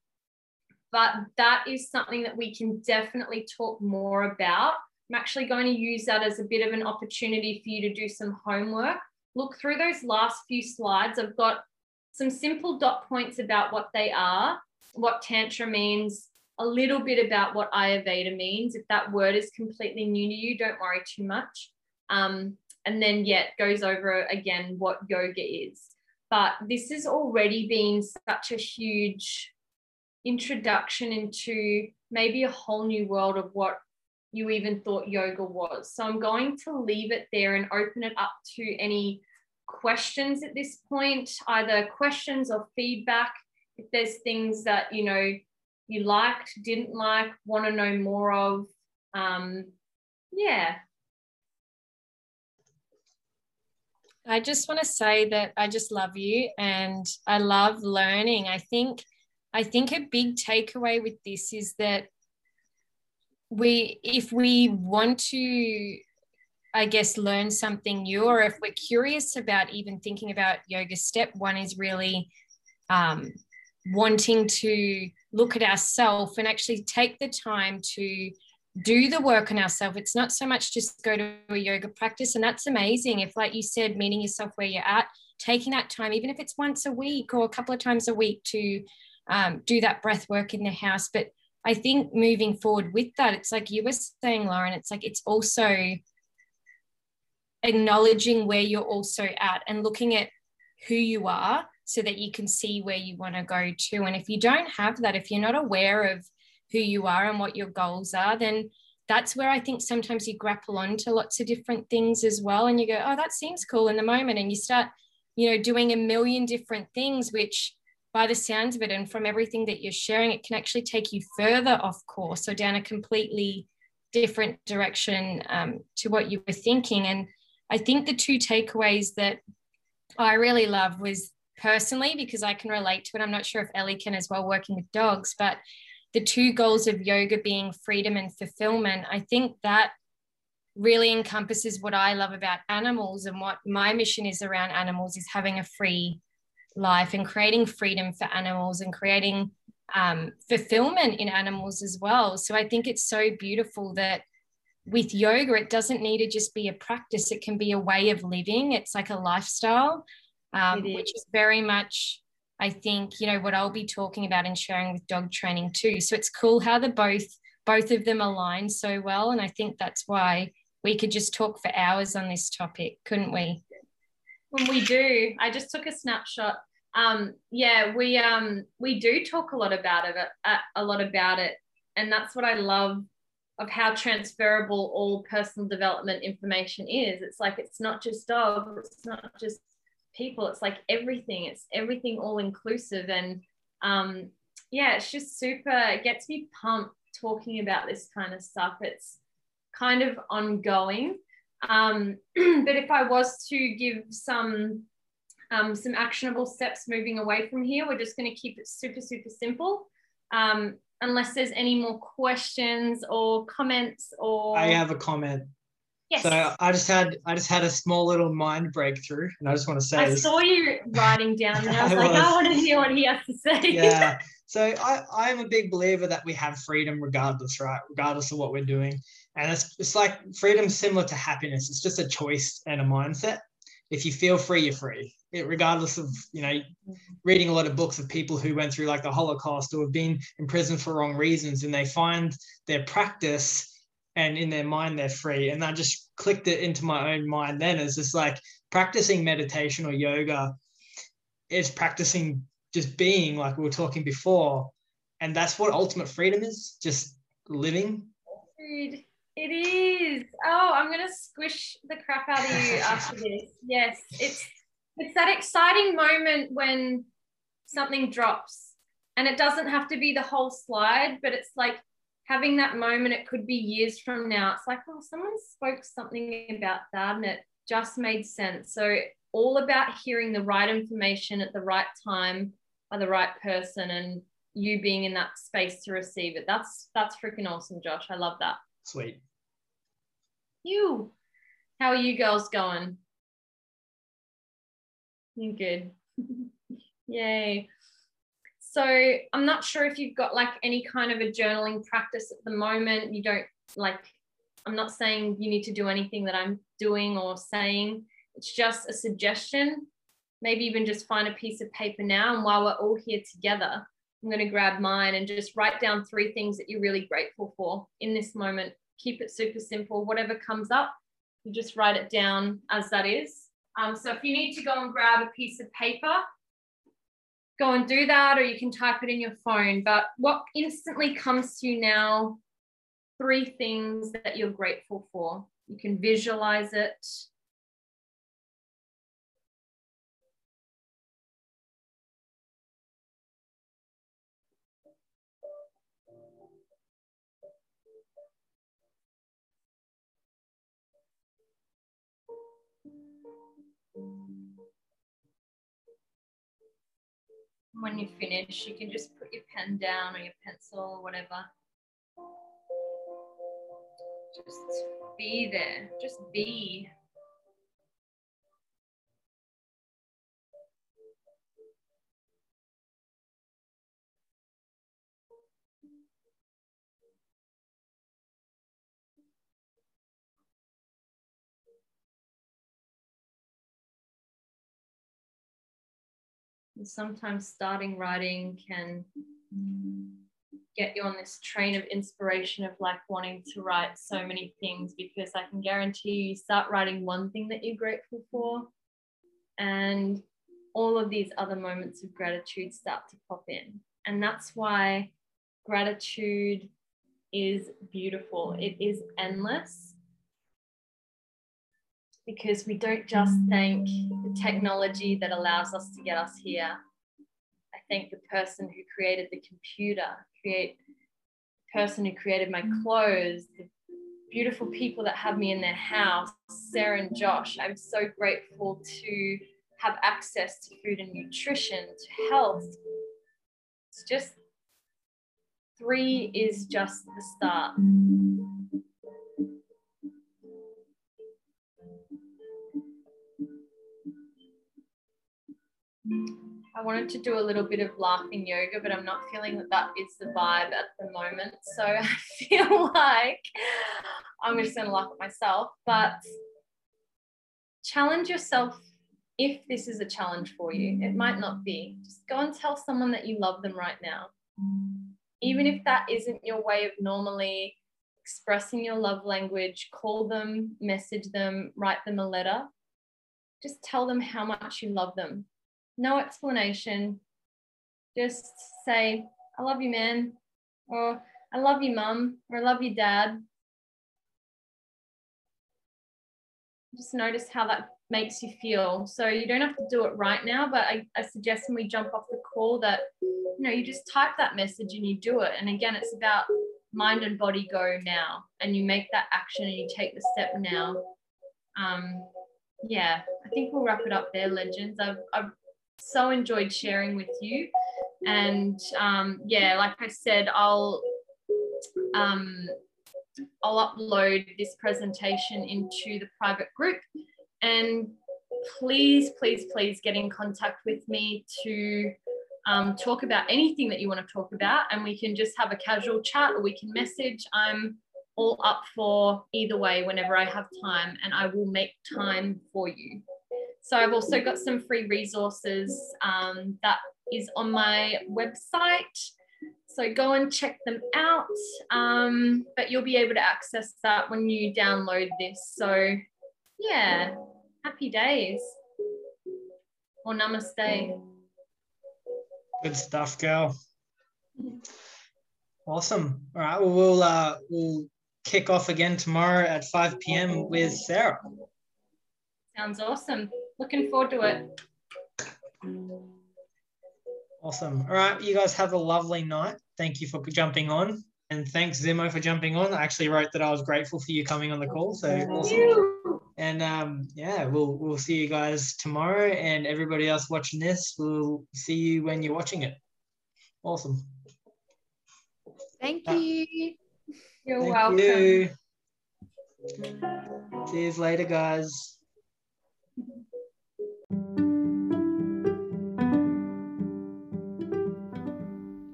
but that is something that we can definitely talk more about. I'm actually going to use that as a bit of an opportunity for you to do some homework. Look through those last few slides. I've got some simple dot points about what they are, what Tantra means, a little bit about what Ayurveda means. If that word is completely new to you, don't worry too much. Um, and then, yeah, it goes over again what yoga is. But this has already been such a huge introduction into maybe a whole new world of what you even thought yoga was. So I'm going to leave it there and open it up to any questions at this point, either questions or feedback. If there's things that, you know, you liked, didn't like, want to know more of. Um, yeah. I just want to say that I just love you and I love learning. I think I think a big takeaway with this is that we if we want to I guess learn something new or if we're curious about even thinking about yoga step one is really um, wanting to look at ourselves and actually take the time to do the work on ourselves. It's not so much just go to a yoga practice, and that's amazing. If, like you said, meeting yourself where you're at, taking that time, even if it's once a week or a couple of times a week, to um, do that breath work in the house. But I think moving forward with that, it's like you were saying, Lauren, it's like it's also acknowledging where you're also at and looking at who you are so that you can see where you want to go to. And if you don't have that, if you're not aware of who you are and what your goals are, then that's where I think sometimes you grapple onto lots of different things as well. And you go, oh, that seems cool in the moment. And you start, you know, doing a million different things, which by the sounds of it and from everything that you're sharing, it can actually take you further off course or down a completely different direction um, to what you were thinking. And I think the two takeaways that I really love was personally because I can relate to it. I'm not sure if Ellie can as well, working with dogs, but the two goals of yoga being freedom and fulfillment, I think that really encompasses what I love about animals and what my mission is around animals is having a free life and creating freedom for animals and creating um, fulfillment in animals as well. So I think it's so beautiful that with yoga, it doesn't need to just be a practice, it can be a way of living. It's like a lifestyle, um, which is very much, I think, you know, what I'll be talking about and sharing with dog training too. So it's cool how the both both of them align so well. And I think that's why we could just talk for hours on this topic, couldn't we? When we do, I just took a snapshot. Um, yeah, we um we do talk a lot about it, a, a lot about it, and that's what I love of how transferable all personal development information is. It's like it's not just dogs, it's not just people, it's like everything. It's everything all inclusive. And um, yeah, it's just super, it gets me pumped talking about this kind of stuff. It's kind of ongoing. Um, but if I was to give some um, some actionable steps moving away from here, we're just going to keep it super, super simple. Um, unless there's any more questions or comments or I have a comment. yes. So I just had I just had a small little mind breakthrough, and I just want to say I this. saw you writing down and I was I like, was. Oh, I want to hear what he has to say. yeah. So I, I'm a big believer that we have freedom regardless, right? Regardless of what we're doing. And it's, it's like freedom similar to happiness. It's just a choice and a mindset. If you feel free, you're free. It, regardless of, you know, reading a lot of books of people who went through like the Holocaust or have been in prison for wrong reasons and they find their practice and in their mind they're free. And I just clicked it into my own mind then as just like practicing meditation or yoga is practicing just being like we were talking before and that's what ultimate freedom is just living it is. Oh, I'm gonna squish the crap out of you after this. Yes, it's it's that exciting moment when something drops, and it doesn't have to be the whole slide, but it's like having that moment. It could be years from now. It's like, oh, someone spoke something about that, and it just made sense. So all about hearing the right information at the right time by the right person, and you being in that space to receive it. That's that's freaking awesome, Josh. I love that. sweet You, how are you girls going? You're good? Yay. So I'm not sure if you've got like any kind of a journaling practice at the moment. You don't like, I'm not saying you need to do anything that I'm doing or saying. It's just a suggestion. Maybe even just find a piece of paper now. And while we're all here together, I'm going to grab mine and just write down three things that you're really grateful for in this moment. Keep it super simple. Whatever comes up, you just write it down as that is. Um, so if you need to go and grab a piece of paper, go and do that, or you can type it in your phone. But what instantly comes to you now, three things that you're grateful for. You can visualize it. When you finish, you can just put your pen down or your pencil or whatever. Just be there. Just be. And sometimes starting writing can get you on this train of inspiration of like wanting to write so many things because I can guarantee you, you start writing one thing that you're grateful for, and all of these other moments of gratitude start to pop in. And that's why gratitude is beautiful, it is endless because we don't just thank the technology that allows us to get us here. I thank the person who created the computer, create the person who created my clothes, the beautiful people that have me in their house, Sarah and Josh. I'm so grateful to have access to food and nutrition, to health. It's just three is just the start. I wanted to do a little bit of laughing yoga, but I'm not feeling that that is the vibe at the moment. So I feel like I'm just going to laugh at myself. But challenge yourself if this is a challenge for you. It might not be. Just go and tell someone that you love them right now. Even if that isn't your way of normally expressing your love language, call them, message them, write them a letter. Just tell them how much you love them no explanation. Just say, I love you, man, or I love you, mum, or I love you, dad. Just notice how that makes you feel. So you don't have to do it right now, but I, I suggest when we jump off the call that, you know, you just type that message and you do it. And again, it's about mind and body go now and you make that action and you take the step now um yeah i think we'll wrap it up there legends i've, I've so enjoyed sharing with you, and um, yeah, like I said, I'll um, I'll upload this presentation into the private group and please, please, please get in contact with me to um, talk about anything that you want to talk about and we can just have a casual chat or we can message. I'm all up for either way whenever I have time and I will make time for you. So I've also got some free resources um, that is on my website. So go and check them out. Um, but you'll be able to access that when you download this. So yeah, happy days. Or namaste. Good stuff, girl. Awesome. All right. Well, we'll uh, we'll kick off again tomorrow at 5 p.m. with Sarah. Sounds awesome. Looking forward to it. Awesome. All right. You guys have a lovely night. Thank you for jumping on. And thanks, Zimo, for jumping on. I actually wrote that I was grateful for you coming on the call. So awesome. And um, yeah, we'll we'll see you guys tomorrow. And everybody else watching this, we'll see you when you're watching it. Awesome. Thank Uh, you. You're Thank welcome. you. See you later, guys.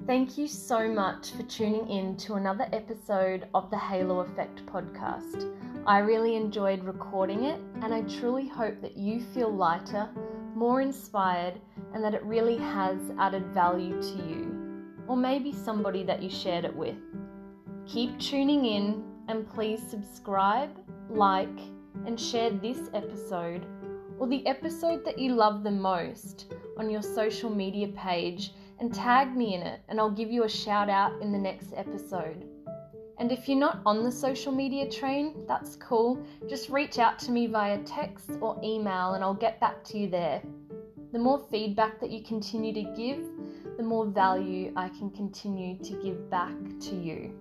Thank you so much for tuning in to another episode of the Halo Effect podcast. I really enjoyed recording it, and I truly hope that you feel lighter, more inspired, and that it really has added value to you, or maybe somebody that you shared it with. Keep tuning in, and please subscribe, like, and share this episode or the episode that you love the most on your social media page and tag me in it, and I'll give you a shout out in the next episode. And if you're not on the social media train, that's cool. Just reach out to me via text or email, and I'll get back to you there. The more feedback that you continue to give, the more value I can continue to give back to you.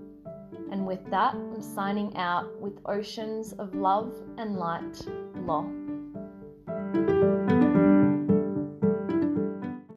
And with that, I'm signing out with oceans of love and light. Law. Thank you.